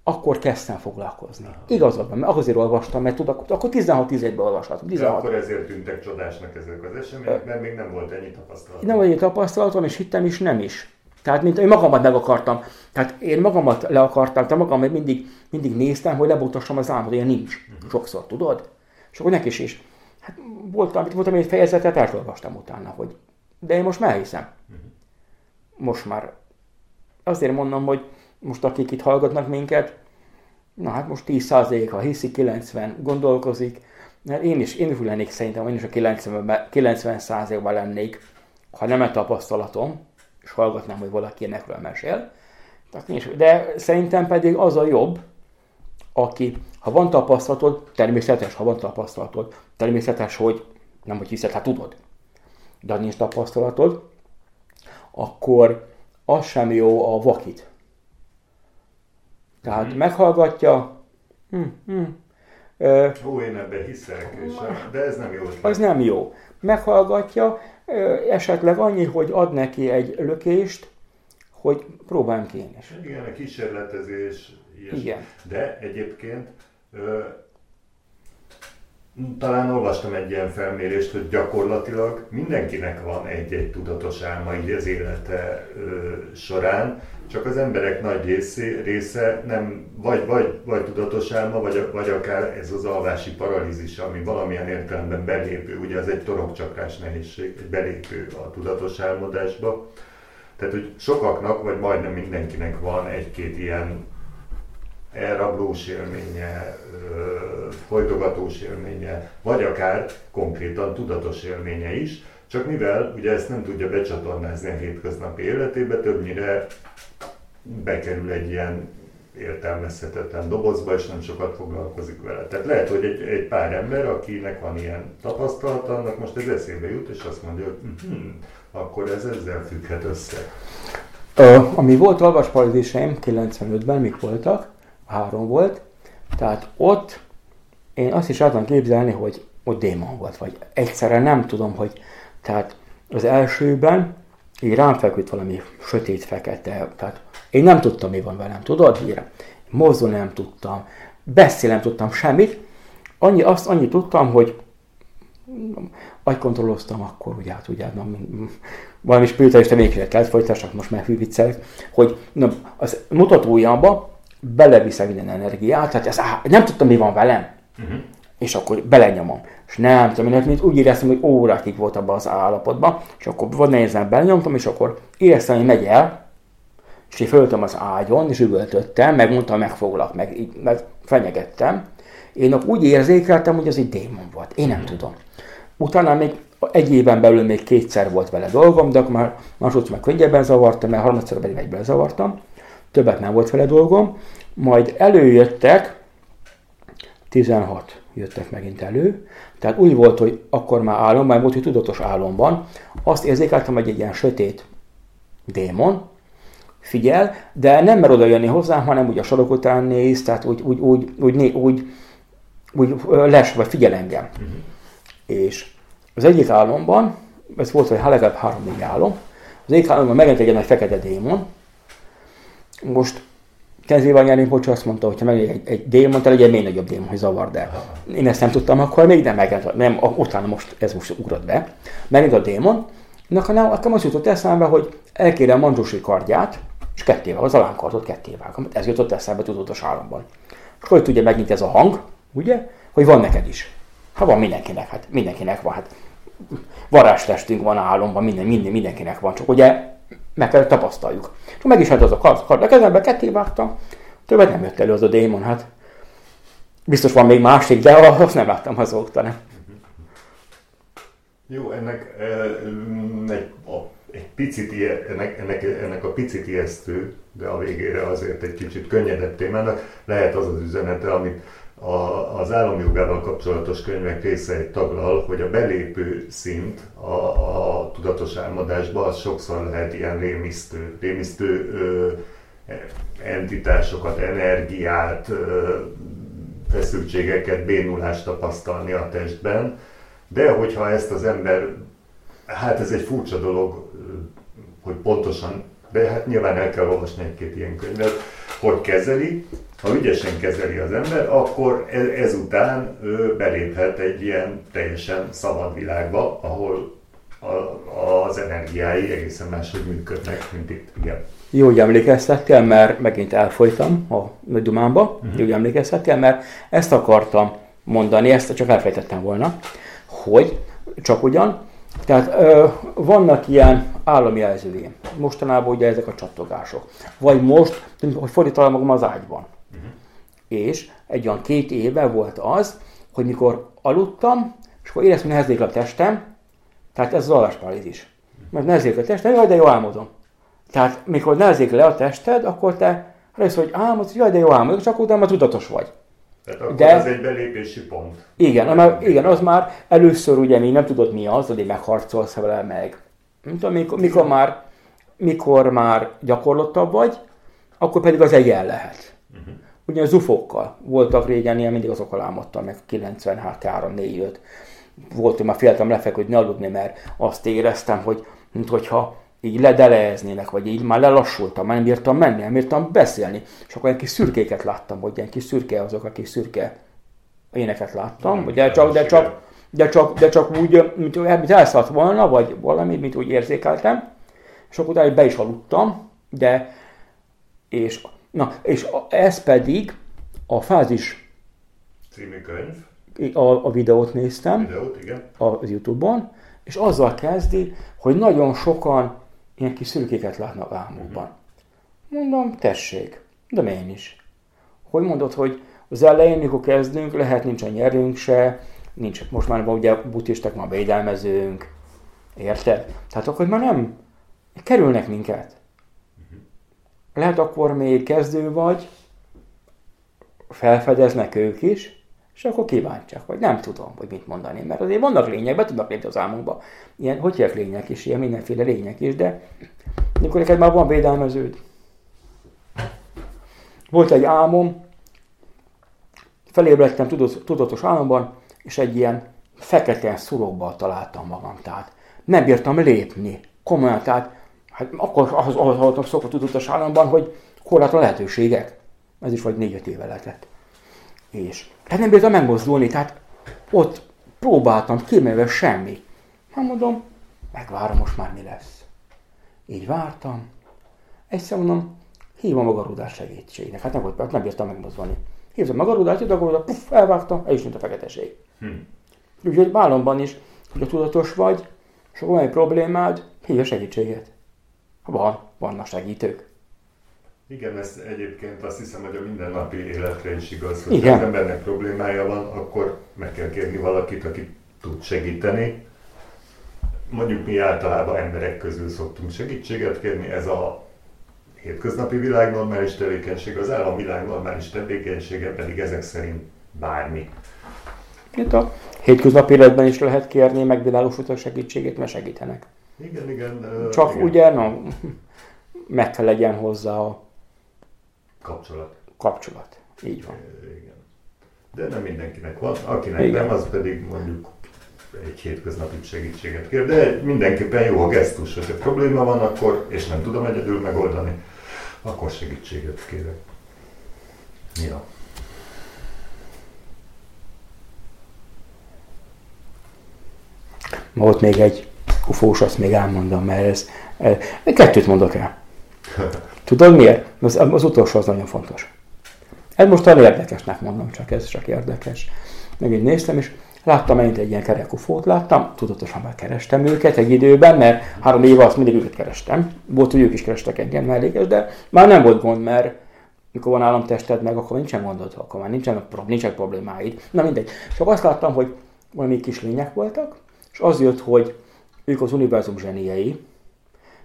akkor kezdtem foglalkozni. Aha. Igazad van, mert azért olvastam, mert tudok, akkor 16-17-ben olvastam. 16. De akkor ezért tűntek csodásnak ezek az események, mert még nem volt ennyi tapasztalatom. Nem volt ennyi tapasztalatom, és hittem is, nem is. Tehát mint én magamat meg akartam. Tehát én magamat le akartam, tehát magam mindig, mindig néztem, hogy lebutassam az álmot, ilyen nincs. Uh-huh. Sokszor, tudod? És akkor neki is. Hát voltam, voltam egy fejezetet, elolvastam utána, hogy de én most már hiszem. Uh-huh. Most már. Azért mondom, hogy most akik itt hallgatnak minket, na hát most 10% ha hiszi, 90 gondolkozik, mert én is, én is lennék szerintem, én is a 90, 90 ban lennék, ha nem egy tapasztalatom, és hallgatnám, hogy valaki ilyenekről mesél. De szerintem pedig az a jobb, aki, ha van tapasztalatod, természetes, ha van tapasztalatod, természetes, hogy nem, hogy hiszed, hát tudod, de ha nincs tapasztalatod, akkor az sem jó a vakit. Tehát hmm. meghallgatja. Hmm, hmm. Ö, Ó, én ebben hiszek, és, de ez nem jó. Az nem jó. Meghallgatja, esetleg annyi, hogy ad neki egy lökést, hogy próbáljunk én is. Igen, a kísérletezés, ilyesmi. Igen. De egyébként talán olvastam egy ilyen felmérést, hogy gyakorlatilag mindenkinek van egy-egy tudatos álma így az élete ö, során, csak az emberek nagy része, része nem, vagy, vagy, vagy tudatos álma, vagy, vagy akár ez az alvási paralízis, ami valamilyen értelemben belépő, ugye az egy torokcsakrás nehézség, belépő a tudatos álmodásba. Tehát, hogy sokaknak, vagy majdnem mindenkinek van egy-két ilyen elrablós élménye, folytogatós élménye, vagy akár konkrétan tudatos élménye is, csak mivel ugye ezt nem tudja becsatornázni a hétköznapi életébe, többnyire bekerül egy ilyen értelmezhetetlen dobozba, és nem sokat foglalkozik vele. Tehát lehet, hogy egy, egy pár ember, akinek van ilyen tapasztalata, annak most ez eszébe jut, és azt mondja, hogy hm, akkor ez ezzel függhet össze. Ö, ami volt olvasparalíziseim 95-ben, mik voltak, három volt, tehát ott én azt is adtam képzelni, hogy ott démon volt, vagy egyszerre nem tudom, hogy tehát az elsőben így rám feküdt valami sötét-fekete, tehát én nem tudtam, mi van velem, tudod? Híre. Mozdulni nem tudtam, beszélni nem tudtam semmit. Annyi, azt annyit tudtam, hogy agykontrolloztam akkor, ugye, hát ugye, na, valami spirituális tevékenységet kellett folytassak, most már viccelek, hogy na, az mutatójába beleviszem minden energiát, tehát ez, nem tudtam, mi van velem. Uh-huh. és akkor belenyomom. És nem tudom, én mint úgy éreztem, hogy órákig volt abban az állapotban, és akkor van nehézen belenyomtam, és akkor éreztem, hogy megy el, és én föltöm az ágyon, és üvöltöttem, megmondtam, megfoglak, meg, így, meg fenyegettem. Én úgy érzékeltem, hogy az egy démon volt. Én nem tudom. Utána még egy éven belül még kétszer volt vele dolgom, de akkor már másodszor meg könnyebben zavartam, mert harmadszor pedig egyben zavartam. Többet nem volt vele dolgom. Majd előjöttek, 16 jöttek megint elő. Tehát úgy volt, hogy akkor már álomban volt, hogy tudatos álomban. Azt érzékeltem, hogy egy ilyen sötét démon, figyel, de nem mer oda jönni hozzám, hanem úgy a sorok után néz, tehát úgy, úgy, úgy, úgy, úgy, úgy, les, vagy figyel engem. Uh-huh. És az egyik álomban, ez volt, hogy legalább három-négy álom, az egyik álomban megint egy, egy fekete démon, most kezével nyerni, azt mondta, hogy ha meg egy, egy démon, te legyen még nagyobb démon, hogy zavar, de én ezt nem tudtam akkor még, de meg, nem, utána most, ez most ugrott be. Megint a démon, Na, hanem akkor az jutott eszembe, hogy elkérem Mandrusi kardját, és kettével, az alánkardot kettével. Ez jutott eszembe tudatos államban. És hogy tudja megint ez a hang, ugye, hogy van neked is. Ha van mindenkinek, hát mindenkinek van, hát varázstestünk van álomban, minden, minden, mindenkinek van, csak ugye meg kell tapasztaljuk. És meg is hát az a kard, a kezembe ketté vágtam, többet nem jött elő az a démon, hát biztos van még másik, de azt nem láttam azóta, nem. Jó, ennek egy, a, egy picit, ennek, ennek, ennek a picit ijesztő, de a végére azért egy kicsit könnyedebb témának lehet az az üzenete, amit a, az államjogával kapcsolatos könyvek része egy taglal, hogy a belépő szint a, a tudatos álmodásba az sokszor lehet ilyen rémisztő, rémisztő ö, entitásokat, energiát, ö, feszültségeket, bénulást tapasztalni a testben, de hogyha ezt az ember, hát ez egy furcsa dolog, hogy pontosan, de hát nyilván el kell olvasni egy-két ilyen könyvet, hogy kezeli, ha ügyesen kezeli az ember, akkor e- ezután ő beléphet egy ilyen teljesen szabad világba, ahol a, az energiái egészen máshogy működnek, mint itt. Igen. Jó, hogy emlékeztettél, mert megint elfolytam a Nagy Dumámba, uh-huh. jó, hogy emlékeztettél, mert ezt akartam mondani, ezt csak elfejtettem volna, hogy csak ugyan, tehát ö, vannak ilyen állami jelzői. Mostanában ugye ezek a csattogások. Vagy most, hogy fordítalom magam az ágyban. És egy olyan két éve volt az, hogy mikor aludtam, és akkor éreztem, hogy nehezék a testem, tehát ez az alvásparalízis. Mert nehezik a testem, jaj, de jó álmodom. Tehát mikor nehezik le a tested, akkor te rájössz, hogy álmodsz, jaj, de jó álmodom, és akkor utána tudatos vagy. Tehát akkor de, ez egy belépési pont. Igen, már, igen, az már először ugye még nem tudod mi az, hogy megharcolsz vele meg. Nem tudom, mikor, már, mikor már gyakorlottabb vagy, akkor pedig az egy el lehet. Uh-huh. Ugye az ufókkal voltak régen, ilyen mindig azokkal álmodtam, meg 93, 3, 4, 5. Volt, hogy már féltem lefeküdni, aludni, mert azt éreztem, hogy mintha így ledeleznének, vagy így már lelassultam, már nem bírtam menni, nem bírtam beszélni. És akkor egy kis szürkéket láttam, hogy ilyen kis szürke azok a kis szürke éneket láttam, de csak, de csak, de csak, de csak úgy, mint, mint elszállt volna, vagy valami, mint úgy érzékeltem. És akkor utána be is aludtam, de és, na, és ez pedig a fázis című könyv. A, a videót néztem. Videót, igen. Az Youtube-on, és azzal kezdi, hogy nagyon sokan ilyen kis szürkéket látnak álmukban. Mondom, tessék, de én is. Hogy mondod, hogy az elején, mikor kezdünk, lehet nincs a nyerünk se, nincs, most már ugye buddhisták, már védelmezőnk, érted? Tehát akkor már nem kerülnek minket. Lehet akkor még kezdő vagy, felfedeznek ők is, és akkor kíváncsiak, vagy nem tudom, hogy mit mondani, mert azért vannak lények, be tudnak lépni az álmunkba. Ilyen, hogy hívják lények is, ilyen mindenféle lények is, de amikor neked már van védelmeződ. Volt egy álmom, felébredtem tudatos álomban, és egy ilyen fekete szurokba találtam magam, tehát nem bírtam lépni, komolyan, tehát hát akkor ahhoz, ahhoz voltam szokva tudatos álomban, hogy korlátlan lehetőségek. Ez is vagy négy-öt éve lehetett. És tehát nem bírtam megmozdulni, tehát ott próbáltam, kimével semmi. Hát mondom, megvárom most már mi lesz. Így vártam. Egyszer mondom, hívom magarudás segítségnek. Hát nem volt, nem bírtam megmozdulni. Hívtam magarudát, a magarudat, puff, elvágta, el is mint a feketeség. Hm. Úgyhogy vállamban is, hogyha tudatos vagy, és akkor van egy problémád, hívja segítséget. Van, vannak segítők. Igen, ez egyébként azt hiszem, hogy a mindennapi életre is igaz, hogy Igen. ha embernek problémája van, akkor meg kell kérni valakit, aki tud segíteni. Mondjuk mi általában emberek közül szoktunk segítséget kérni, ez a hétköznapi világ normális tevékenység, az államvilág normális tevékenysége pedig ezek szerint bármi. Itt a hétköznapi életben is lehet kérni megvilágosító segítséget, mert segítenek. Igen, igen. Csak igen. ugye, na, meg kell legyen hozzá a Kapcsolat. kapcsolat. Így van. Igen. De nem mindenkinek van, akinek Igen. nem, az pedig mondjuk egy hétköznapi segítséget kér. De mindenképpen jó a gesztus, hogyha probléma van, akkor, és nem tudom egyedül megoldani, akkor segítséget kérek. Ja. Ott még egy ufós, azt még elmondom, mert ez, ez kettőt mondok el. Tudod miért? Az, az utolsó az nagyon fontos. Ez most olyan érdekesnek mondom, csak ez csak érdekes. Meg így néztem, és láttam megint egy ilyen kerek ufót, láttam, tudatosan már kerestem őket egy időben, mert három éve azt mindig őket kerestem. Volt, hogy ők is kerestek engem mellékes, de már nem volt gond, mert mikor van államtested meg, akkor nincsen gondod, akkor már nincsen, nincsen problémáid. Na mindegy. Csak azt láttam, hogy valami kis lények voltak, és az jött, hogy ők az univerzum zseniei,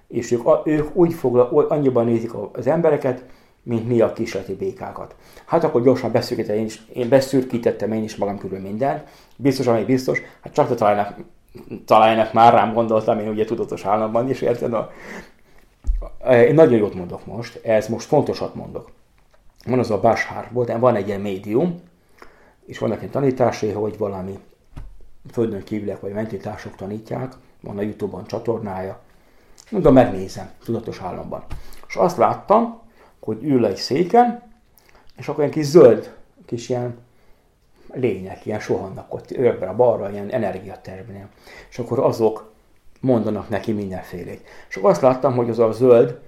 és ők, ők úgy fogla, oly- annyiban nézik az embereket, mint mi a kisleti békákat. Hát akkor gyorsan beszűkítettem én is, én beszürkítettem én is magam körül mindent. Biztos, ami biztos, hát csak találnak, találnak már rám gondoltam, én ugye tudatos államban is, érted? A, én nagyon jót mondok most, ez most fontosat mondok. Van az a Bashar, volt, van egy ilyen médium, és vannak ilyen tanításai, hogy valami földön kívülek vagy mentitások tanítják, van a Youtube-on csatornája. Mondom, megnézem, tudatos államban. És azt láttam, hogy ül egy széken, és akkor ilyen kis zöld, kis ilyen lények, ilyen sohannak ott a balra, ilyen energiaterménél. És akkor azok mondanak neki mindenfélét. És akkor azt láttam, hogy az a zöld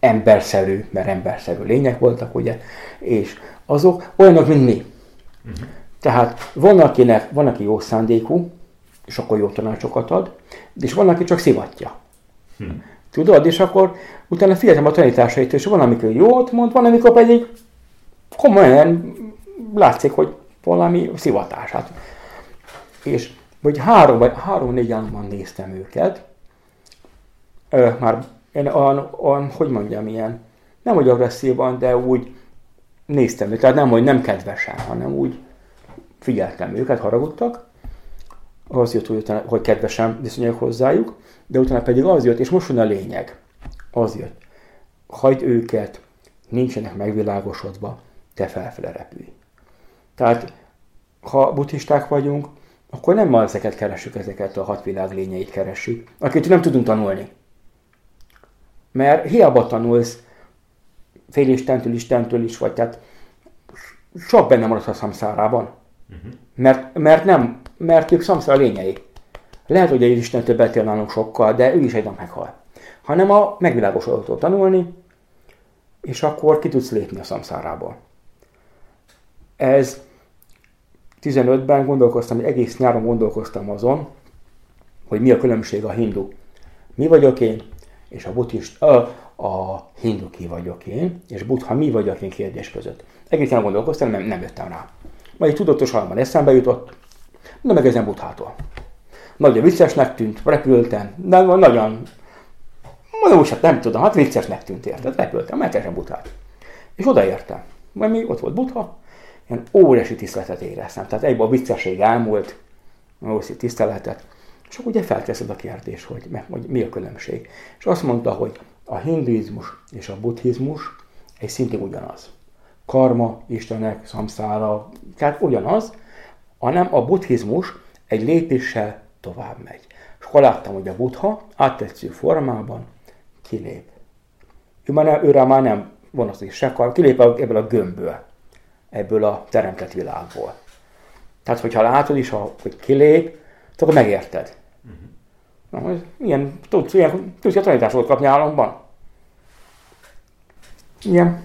emberszerű, mert emberszerű lények voltak, ugye, és azok olyanok, mint mi. Tehát van, akinek, van, aki jó szándékú, és akkor jó tanácsokat ad, és van, aki csak szivatja. Tudod, és akkor utána figyeltem a tanításait, és van, amikor jót mond, van, amikor pedig komolyan látszik, hogy valami szivatás. Hát. És vagy három, vagy három-négy államban néztem őket, Ö, már én olyan, olyan, hogy mondjam, ilyen, nem hogy agresszívan, de úgy néztem őket, tehát nem, hogy nem kedvesen, hanem úgy figyeltem őket, haragudtak, az jött, hogy, utána, hogy kedvesen viszonyulok hozzájuk, de utána pedig az jött, és most van a lényeg, az jött, hagyd őket, nincsenek megvilágosodva, te felfele repülj. Tehát, ha buddhisták vagyunk, akkor nem ma ezeket keressük, ezeket a hat világ lényeit keressük, akit nem tudunk tanulni. Mert hiába tanulsz fél Istentől, Istentől is vagy, tehát sok benne maradsz a szamszárában. Mert, mert nem, mert ők szamszár lényei. Lehet, hogy egy Isten többet él nálunk sokkal, de ő is egy nap meghal. Hanem a megvilágosodótól tanulni, és akkor ki tudsz lépni a szamszárából. Ez 15-ben gondolkoztam, hogy egész nyáron gondolkoztam azon, hogy mi a különbség a hindu. Mi vagyok én, és a buddhist, a, a hindu ki vagyok én, és buddha mi vagyok én kérdés között. Egész nyáron gondolkoztam, nem, nem jöttem rá. Majd egy tudatos halban eszembe jutott, de meg ezen buddhától. Nagyon viccesnek tűnt, repültem, de nagyon, mondom, úgy, hát nem tudom, hát viccesnek tűnt, érted? Repültem, megkeresem buddhát. És odaértem. Majd még ott volt buddha, ilyen óriási tiszteletet éreztem. Tehát egyben a viccesség elmúlt, óriási tiszteletet. És akkor ugye felteszed a kérdés, hogy, hogy mi a különbség. És azt mondta, hogy a hinduizmus és a buddhizmus egy szintén ugyanaz. Karma, Istenek, szamszára, tehát ugyanaz, hanem a buddhizmus egy lépéssel tovább megy. És akkor láttam, hogy a buddha áttetsző formában kilép. Ő már nem, őre már nem vonatkozik se kar, kilép ebből a gömbből, ebből a teremtett világból. Tehát, hogyha látod is, hogy kilép, akkor megérted. Na, hogy ilyen, tudsz, ilyen, tudsz ilyen tanítást volt kapni államban? Igen.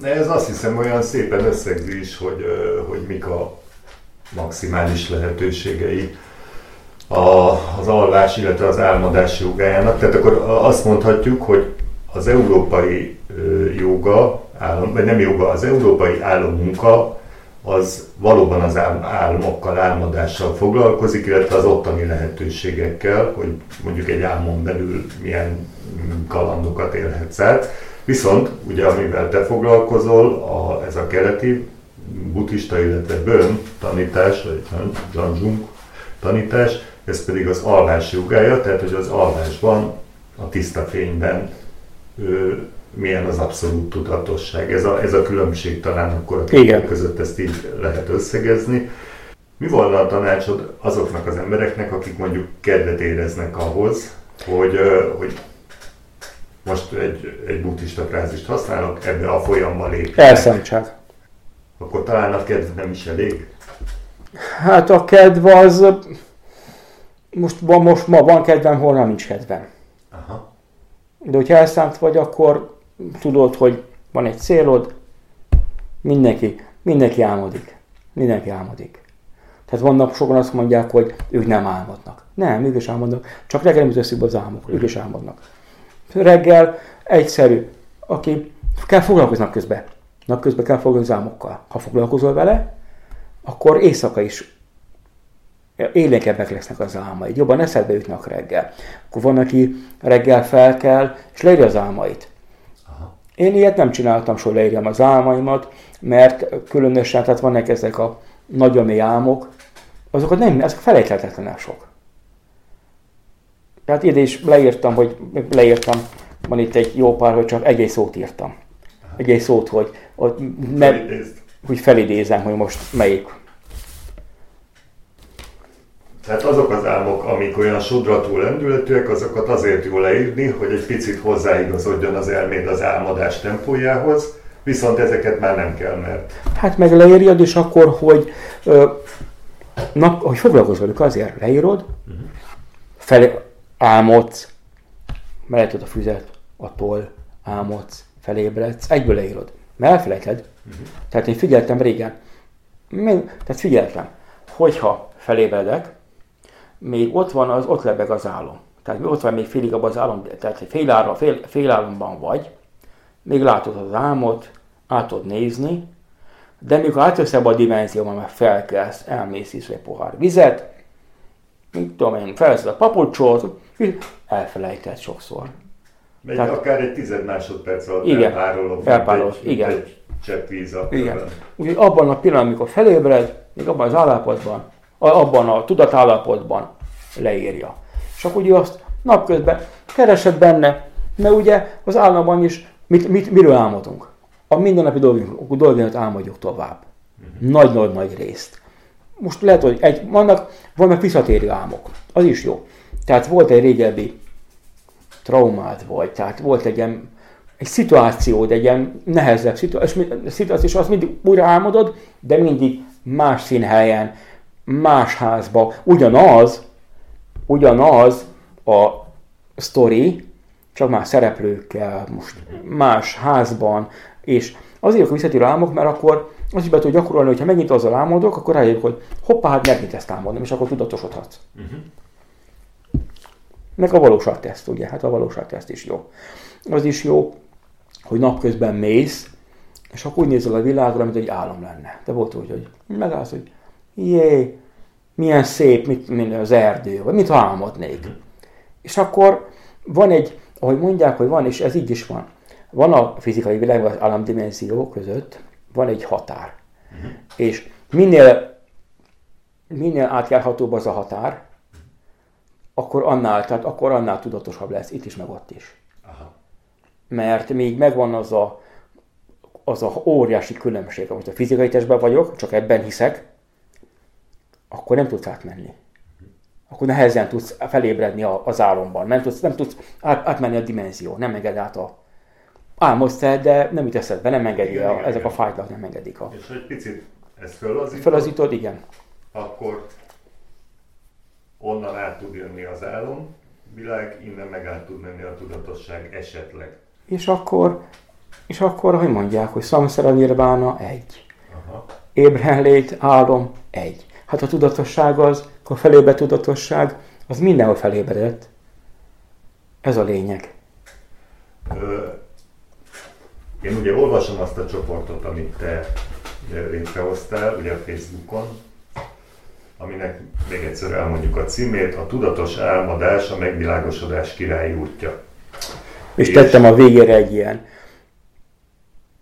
Ez azt hiszem olyan szépen összegzi is, hogy, hogy mik a maximális lehetőségei a, az alvás, illetve az álmodás jogájának. Tehát akkor azt mondhatjuk, hogy az európai joga, állam, vagy nem joga, az európai állammunka az valóban az ál- álmokkal, álmodással foglalkozik, illetve az ottani lehetőségekkel, hogy mondjuk egy álmon belül milyen kalandokat élhetsz át. Viszont, ugye amivel te foglalkozol, a, ez a keleti buddhista, illetve bön tanítás, vagy Janjung tanítás, ez pedig az alvás jogája, tehát hogy az alvásban, a tiszta fényben ő, milyen az abszolút tudatosság. Ez a, ez a különbség talán akkor a kettő között ezt így lehet összegezni. Mi volna a tanácsod azoknak az embereknek, akik mondjuk kedvet éreznek ahhoz, hogy, ö, hogy most egy, egy buddhista frázist használok, ebbe a folyamba lépjenek, Elszántság. akkor talán a kedv nem is elég. Hát a kedv az... Most, van, most ma van kedvem, holnap nincs kedvem. Aha. De hogyha elszánt vagy, akkor tudod, hogy van egy célod, mindenki, mindenki álmodik. Mindenki álmodik. Tehát vannak sokan azt mondják, hogy ők nem álmodnak. Nem, ők is álmodnak. Csak reggel nem az álmok, ők is álmodnak. Reggel egyszerű. Aki kell foglalkozni napközben. Napközben kell foglalkozni az álmokkal. Ha foglalkozol vele, akkor éjszaka is élénkebbek lesznek az álmaid. Jobban eszedbe jutnak reggel. Akkor van, aki reggel felkel, és leírja az álmait. Aha. Én ilyet nem csináltam, soha leírjam az álmaimat, mert különösen, tehát vannak ezek a nagyon mély álmok, azokat nem, ezek felejthetetlenek sok. Tehát ide is leírtam, hogy leírtam, van itt egy jó pár, hogy csak egy szót írtam. Egy szót, hogy, hogy, Felidézd. hogy felidézem, hogy most melyik. Tehát azok az álmok, amik olyan sodratú lendületűek, azokat azért jó leírni, hogy egy picit hozzáigazodjon az elméd az álmodás tempójához, viszont ezeket már nem kell, mert Hát meg leírjad, és akkor, hogy, ö, nap, hogy foglalkozol velük, azért leírod, fel, álmodsz, melegíted a füzet, a toll, álmodsz, felébredsz, egyből leírod. Mert elfelejted. Tehát én figyeltem régen, még, tehát figyeltem, hogyha felébredek, még ott van, az, ott lebeg az álom. Tehát ott van még félig abban az álom, tehát fél, ára, fél, fél álomban vagy, még látod az álmot, át tudod nézni, de mikor átjössz ebbe a dimenzióba, mert felkelsz, elmész is egy pohár vizet, mit tudom én, felveszed a papucsot, elfelejtett sokszor. megy Tehát- akár egy tized másodperc alatt Igen, elpárolog, elpárolog, egy, igen. egy csepp víz a Igen. Úgyhogy abban a pillanatban, amikor felébred, még abban az állapotban, abban a tudatállapotban leírja. És akkor ugye azt napközben keresed benne, mert ugye az államban is mit, mit, miről álmodunk? A mindennapi dolgunk, dolgunk álmodjuk tovább. Nagy-nagy-nagy részt. Most lehet, hogy egy, vannak, vannak visszatérő álmok. Az is jó. Tehát volt egy régebbi traumád vagy, tehát volt egy ilyen egy szituációd, egy ilyen nehezebb szituáció, és szituáció, és azt mindig újra álmodod, de mindig más színhelyen, más házba, ugyanaz, ugyanaz a sztori, csak más szereplőkkel, most más házban, és azért a visszatérő álmok, mert akkor az is be tud gyakorolni, hogyha megint azzal álmodok, akkor rájövök, hogy hoppá, hát megint ezt álmodom, és akkor tudatosodhatsz. Meg a valóságteszt, ugye? Hát a valóságteszt is jó. Az is jó, hogy napközben mész, és akkor úgy nézel a világra, mint egy álom lenne. De volt úgy, hogy megállsz, hogy jé, milyen szép, mit, mint az erdő, vagy mit álmodnék. És akkor van egy, ahogy mondják, hogy van, és ez így is van. Van a fizikai világ, az államdimenzió között, van egy határ. És minél, minél átjárhatóbb az a határ, akkor annál, tehát akkor annál tudatosabb lesz, itt is, meg ott is. Aha. Mert még megvan az a, az a óriási különbség, amit a fizikai testben vagyok, csak ebben hiszek, akkor nem tudsz átmenni. Akkor nehezen tudsz felébredni az álomban. Nem tudsz, nem tudsz át, átmenni a dimenzió, nem enged át a... Álmodsz el, de nem jut eszedbe, nem engedi, Igen, a, igen, ezek igen. a fájtlak nem engedik. A, És egy picit ezt fölazítod, felazítod, igen. akkor onnan át tud jönni az álom, világ, innen meg át tud menni a tudatosság esetleg. És akkor, és akkor, hogy mondják, hogy szamszara nirvána egy. Aha. Ébrenlét, álom egy. Hát a tudatosság az, a felébe tudatosság, az mindenhol felébredett. Ez a lényeg. Ö, Én ugye olvasom azt a csoportot, amit te létrehoztál, ugye a Facebookon, aminek még egyszer elmondjuk a címét, a tudatos álmodás, a megvilágosodás királyi útja. És És- tettem a végére egy ilyen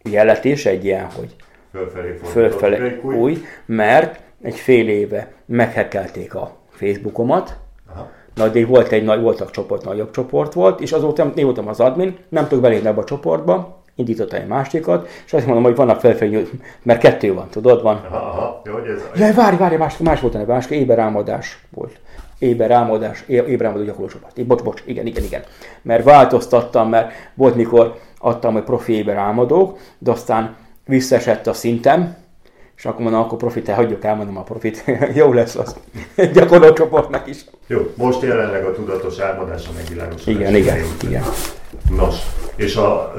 jelet is, egy ilyen, hogy Fölfelé fölfele Grékúj. új, mert egy fél éve meghekkelték a Facebookomat, Aha. Na, addig volt egy nagy, voltak csoport, nagyobb csoport volt, és azóta én voltam az admin, nem tudok belépni ebbe a csoportba, indítottam egy másikat, és azt mondom, hogy vannak felfelé, mert kettő van, tudod, van. Aha, aha. Jó, hogy ez, Jaj, várj, várj, más, más volt a neve, más, éberálmodás volt. Éberálmodás, é- éberálmodó gyakorlócsoport. É, Bocs, bocs, igen, igen, igen. Mert változtattam, mert volt mikor adtam, hogy profi éberálmodók, de aztán visszaesett a szintem, és akkor mondom, akkor profit, hagyjuk elmondom a profit, jó lesz az gyakorlócsoportnak is. Jó, most jelenleg a tudatos álmodás a megvilágosodás. Igen, igen, igen. Nos, és a,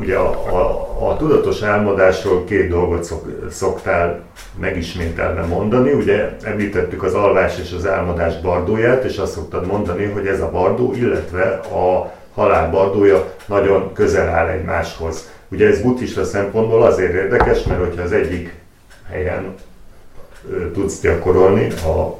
ugye a, a, a tudatos álmodásról két dolgot szok, szoktál megismételve mondani. Ugye említettük az alvás és az álmodás bardóját, és azt szoktad mondani, hogy ez a bardó, illetve a halál bardója nagyon közel áll egymáshoz. Ugye ez buddhista szempontból azért érdekes, mert hogyha az egyik helyen tudsz gyakorolni a,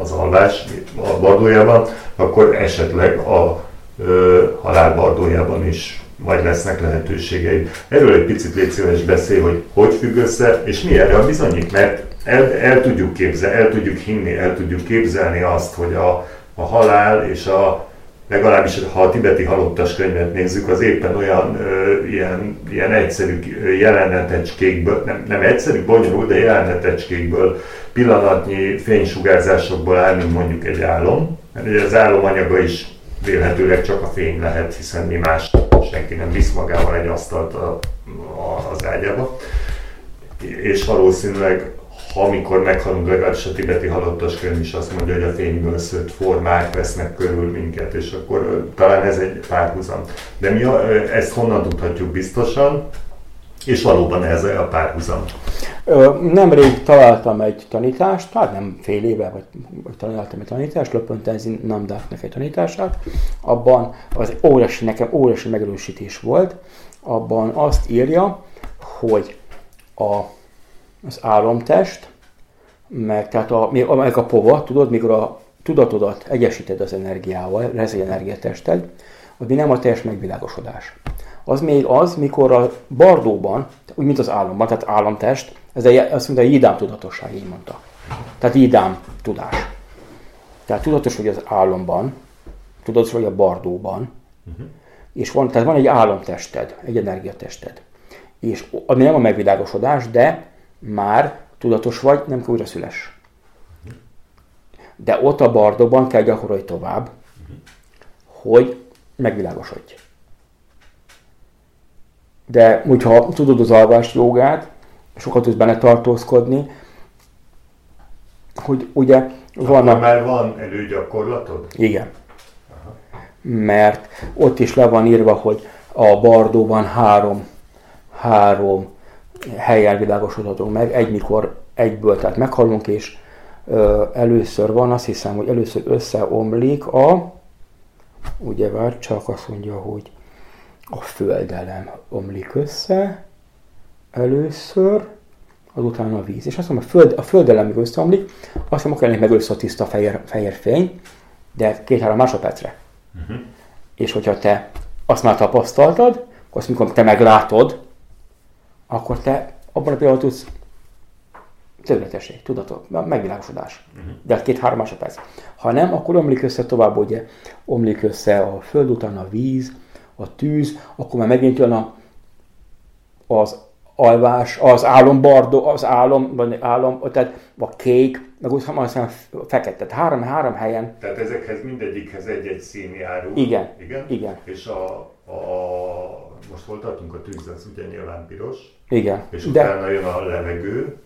az alvás a bardójában, akkor esetleg a ö, halál bardójában is majd lesznek lehetőségeid. Erről egy picit légy szíves beszélj, hogy hogy függ össze, és mi erre a bizonyít, mert el, el tudjuk képzelni, el tudjuk hinni, el tudjuk képzelni azt, hogy a, a halál és a legalábbis ha a tibeti halottas könyvet nézzük, az éppen olyan ö, ilyen, ilyen egyszerű jelenetecskékből, nem, nem egyszerű, bonyolult, de jelenetecskékből, pillanatnyi fénysugárzásokból áll, mint mondjuk egy álom. Mert ugye az álom anyaga is vélhetőleg csak a fény lehet, hiszen mi más senki nem visz magával egy asztalt a, a, az ágyába. És valószínűleg ha amikor meghalunk, legalábbis a tibeti halottas könyv is azt mondja, hogy a fényből szőtt formák vesznek körül minket, és akkor talán ez egy párhuzam. De mi a, ezt honnan tudhatjuk biztosan, és valóban ez a párhuzam. Nemrég találtam egy tanítást, hát nem fél éve, vagy, vagy találtam egy tanítást, Löpöntenzin Namdáknak egy tanítását. Abban az óriási, nekem óriási megerősítés volt. Abban azt írja, hogy a, az álomtest, meg, tehát a, mi- meg a pova, tudod, mikor a tudatodat egyesíted az energiával, ez egy energiatested, az még nem a teljes megvilágosodás. Az még az, mikor a bardóban, úgy mint az álomban, tehát álomtest, ez egy, azt mondja, jidám tudatosság, így mondta. Tehát jidám tudás. Tehát tudatos vagy az álomban, tudatos vagy a bardóban, és van, tehát van egy álomtested, egy energiatested. És ami nem a megvilágosodás, de már tudatos vagy, nem kell újra szüles. De ott a bardóban kell gyakorolni tovább, hogy megvilágosodj. De hogyha tudod az alvás jogát, sokat tudsz benne tartózkodni, hogy ugye Vannak... vannak... Már van előgyakorlatod? Igen. Mert ott is le van írva, hogy a Bardóban három, három helyen világosodhatunk meg, egy mikor egyből, tehát meghalunk, és ö, először van, azt hiszem, hogy először összeomlik a, ugye vár, csak azt mondja, hogy a földelem omlik össze először, azután a víz. És azt mondom, a, föld, a földelem még összeomlik, azt mondom, akkor jelenik meg a tiszta fehér, fehér fény, de két-három másodpercre. Uh-huh. És hogyha te azt már tapasztaltad, akkor azt, mikor te meglátod, akkor te abban a pillanatban tudsz többletesség, tudatot, megvilágosodás. Uh-huh. De két-három másodperc. Ha nem, akkor omlik össze tovább, ugye omlik össze a föld után a víz, a tűz, akkor már megint jön a, az alvás, az álombardó, az álom, vagy álom, tehát a kék, meg úgy aztán a fekete. Tehát három, három helyen, Tehát ezekhez mindegyikhez egy-egy szín járul. Igen, Igen? igen. És a a, most hol tartunk a tűz, az ugye nyilván piros, Igen. és De, utána jön a levegő,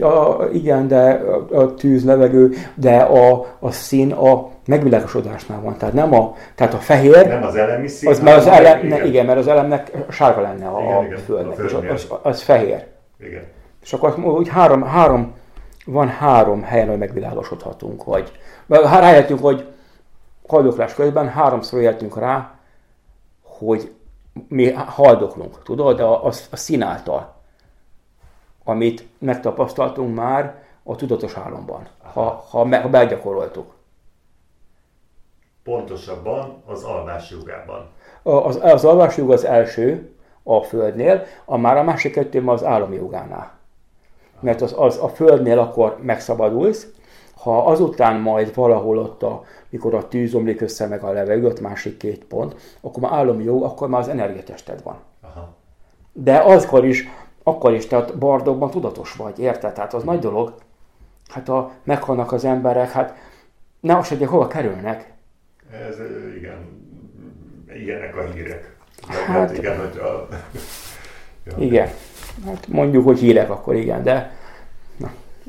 a, a, igen, de a, a tűz, levegő, de a, a szín a megvilágosodásnál van. Tehát nem a, tehát a fehér, nem az elemi szín, az, mert az elem, levegő. ne, igen, mert az elemnek sárga lenne a, Igen, a igen, földnek, a és az, az fehér. Igen. És akkor hogy három, három, van három helyen, ahol megvilágosodhatunk, vagy rájöttünk, hogy haldoklás közben háromszor jöttünk rá, hogy mi haldoklunk, tudod, a, a, a szín által, amit megtapasztaltunk már a tudatos álomban, ha, ha, me, ha begyakoroltuk. Pontosabban az alvás jogában. Az, az alvásjog az első a Földnél, a már a másik kettő az állami jogánál. Mert az, az a Földnél akkor megszabadulsz, ha azután majd valahol ott, a, mikor a tűz omlik össze meg a levegő, ott másik két pont, akkor már állami jog, akkor már az energiatested van. Aha. De azkor is, akkor is, tehát bardokban tudatos vagy, érted? Tehát az nagy dolog. Hát ha meghalnak az emberek, hát ne azt hogy hova kerülnek. Ez igen, ilyenek a hírek. Hát- Hát igen, hogy a... Ja. Igen. Hát mondjuk, hogy hírek akkor igen, de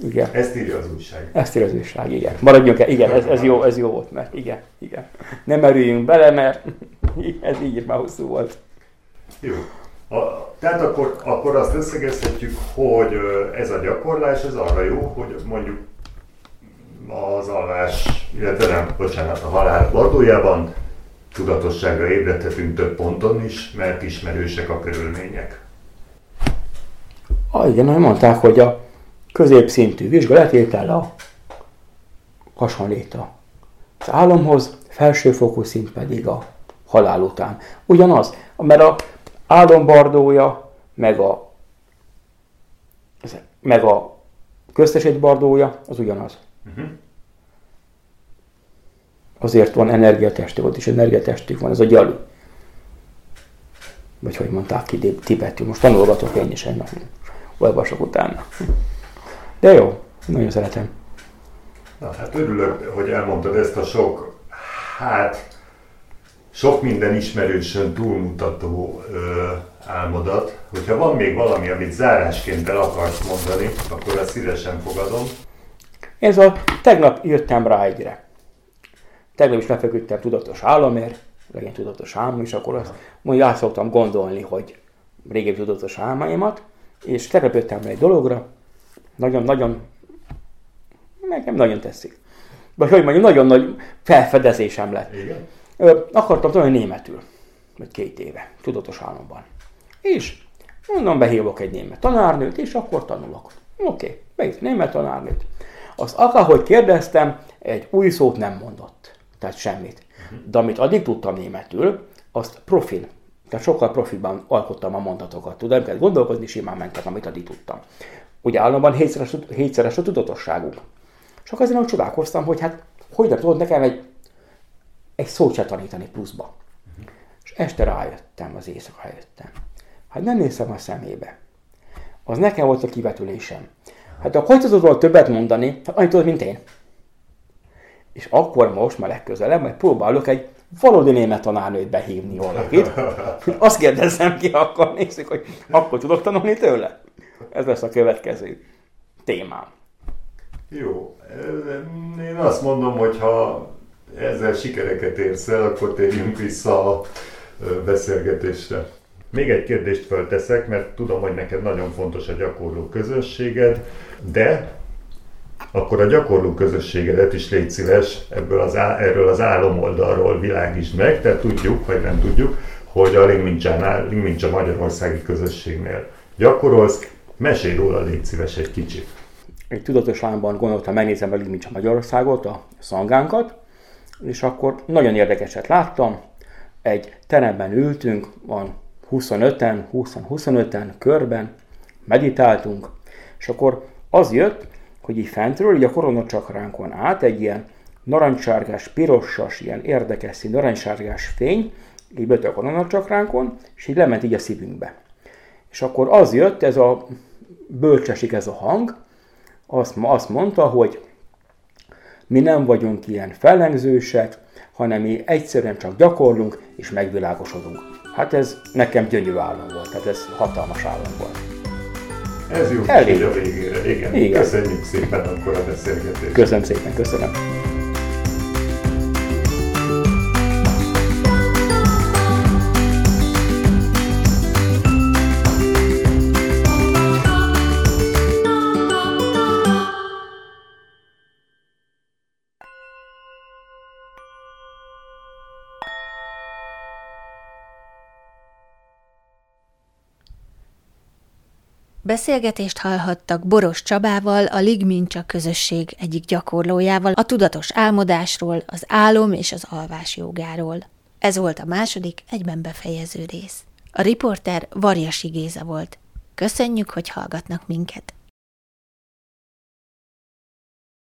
igen. Ezt írja az újság. Ezt írja az újság, igen. Maradjunk el, igen, ez, ez, jó, ez jó volt, mert igen, igen. Nem merüljünk bele, mert ez így már hosszú volt. Jó. A, tehát akkor, akkor azt összegezhetjük, hogy ez a gyakorlás, ez arra jó, hogy mondjuk az alvás, illetve nem, bocsánat, a halál valójában tudatosságra ébredhetünk több ponton is, mert ismerősek a körülmények. Ah, igen, ahogy mondták, hogy a középszintű vizsgálatétel a hasonlít a- az álomhoz, felsőfokú szint pedig a halál után. Ugyanaz, mert a álombardója, meg a, meg a köztesét bardója, az ugyanaz. Uh-huh. Azért van energiatestük, ott is energiatestük van, ez a gyalu. Vagy hogy mondták ki tibetű. Most tanulgatok én is nap. Olvasok utána. De jó, nagyon szeretem. Na, hát örülök, hogy elmondtad ezt a sok, hát sok minden ismerősön túlmutató ö, álmodat. Hogyha van még valami, amit zárásként el akarsz mondani, akkor ezt szívesen fogadom. Ez a, tegnap jöttem rá egyre. Tegnap is lefeküdtem tudatos álomért, legyen tudatos álom, és akkor azt mondja, át szoktam gondolni, hogy régebbi tudatos álmaimat, és tegnap jöttem rá egy dologra, nagyon-nagyon, nekem nagyon tetszik. Vagy hogy mondjam, nagyon nagy felfedezésem lett. Igen? Ö, akartam tanulni németül, vagy két éve, tudatos álomban. És mondom, behívok egy német tanárnőt, és akkor tanulok. Oké, okay, német tanárnőt. Azt akárhogy kérdeztem, egy új szót nem mondott. Tehát semmit. De amit addig tudtam németül, azt profil. Tehát sokkal profilban alkottam a mondatokat. Tudom, nem kell gondolkozni, simán mentem, amit addig tudtam. Ugye államban hétszeres, hétszeres a tudatosságunk. Csak azért nem csodálkoztam, hogy hát hogy nem tudod nekem egy, egy szót se tanítani pluszba. És este rájöttem, az éjszaka rájöttem. Hát nem néztem a szemébe. Az nekem volt a kivetülésem. Hát akkor hogy tudod volna többet mondani, hát annyit tudod, mint én. És akkor most, már legközelebb, majd próbálok egy valódi német tanárnőt behívni valakit. Azt kérdezem ki, akkor nézzük, hogy akkor tudok tanulni tőle. Ez lesz a következő témám. Jó. Én azt mondom, hogy ha ezzel sikereket érsz el, akkor térjünk vissza a beszélgetésre. Még egy kérdést fölteszek, mert tudom, hogy neked nagyon fontos a gyakorló közösséged, de akkor a gyakorló közösségedet is légy szíves ebből az, á- erről az álomoldalról világítsd meg, tehát tudjuk, vagy nem tudjuk, hogy a Lingmincsa Magyarországi közösségnél gyakorolsz, mesélj róla, légy szíves egy kicsit. Egy tudatos államban gondoltam, megnézem velük, mint a Magyarországot, a szangánkat, és akkor nagyon érdekeset láttam. Egy teremben ültünk, van 25-en, 20-25-en körben, meditáltunk, és akkor az jött, hogy így fentről, így a koronacakránkon át egy ilyen narancssárgás, pirossas, ilyen érdekes szín, narancssárgás fény, így bejött a koronacakránkon, és így lement így a szívünkbe. És akkor az jött, ez a bölcsesik ez a hang, azt, azt mondta, hogy mi nem vagyunk ilyen fellengzősek, hanem mi egyszerűen csak gyakorlunk és megvilágosodunk. Hát ez nekem gyönyörű állam volt, tehát ez hatalmas állam volt. Ez jó Elég. a végére. Igen. Igen. Köszönjük szépen akkor a beszélgetést. Köszönöm szépen, köszönöm. Beszélgetést hallhattak Boros Csabával, a Ligmincsa közösség egyik gyakorlójával, a tudatos álmodásról, az álom és az alvás jogáról. Ez volt a második, egyben befejező rész. A riporter Varjasi Géza volt. Köszönjük, hogy hallgatnak minket!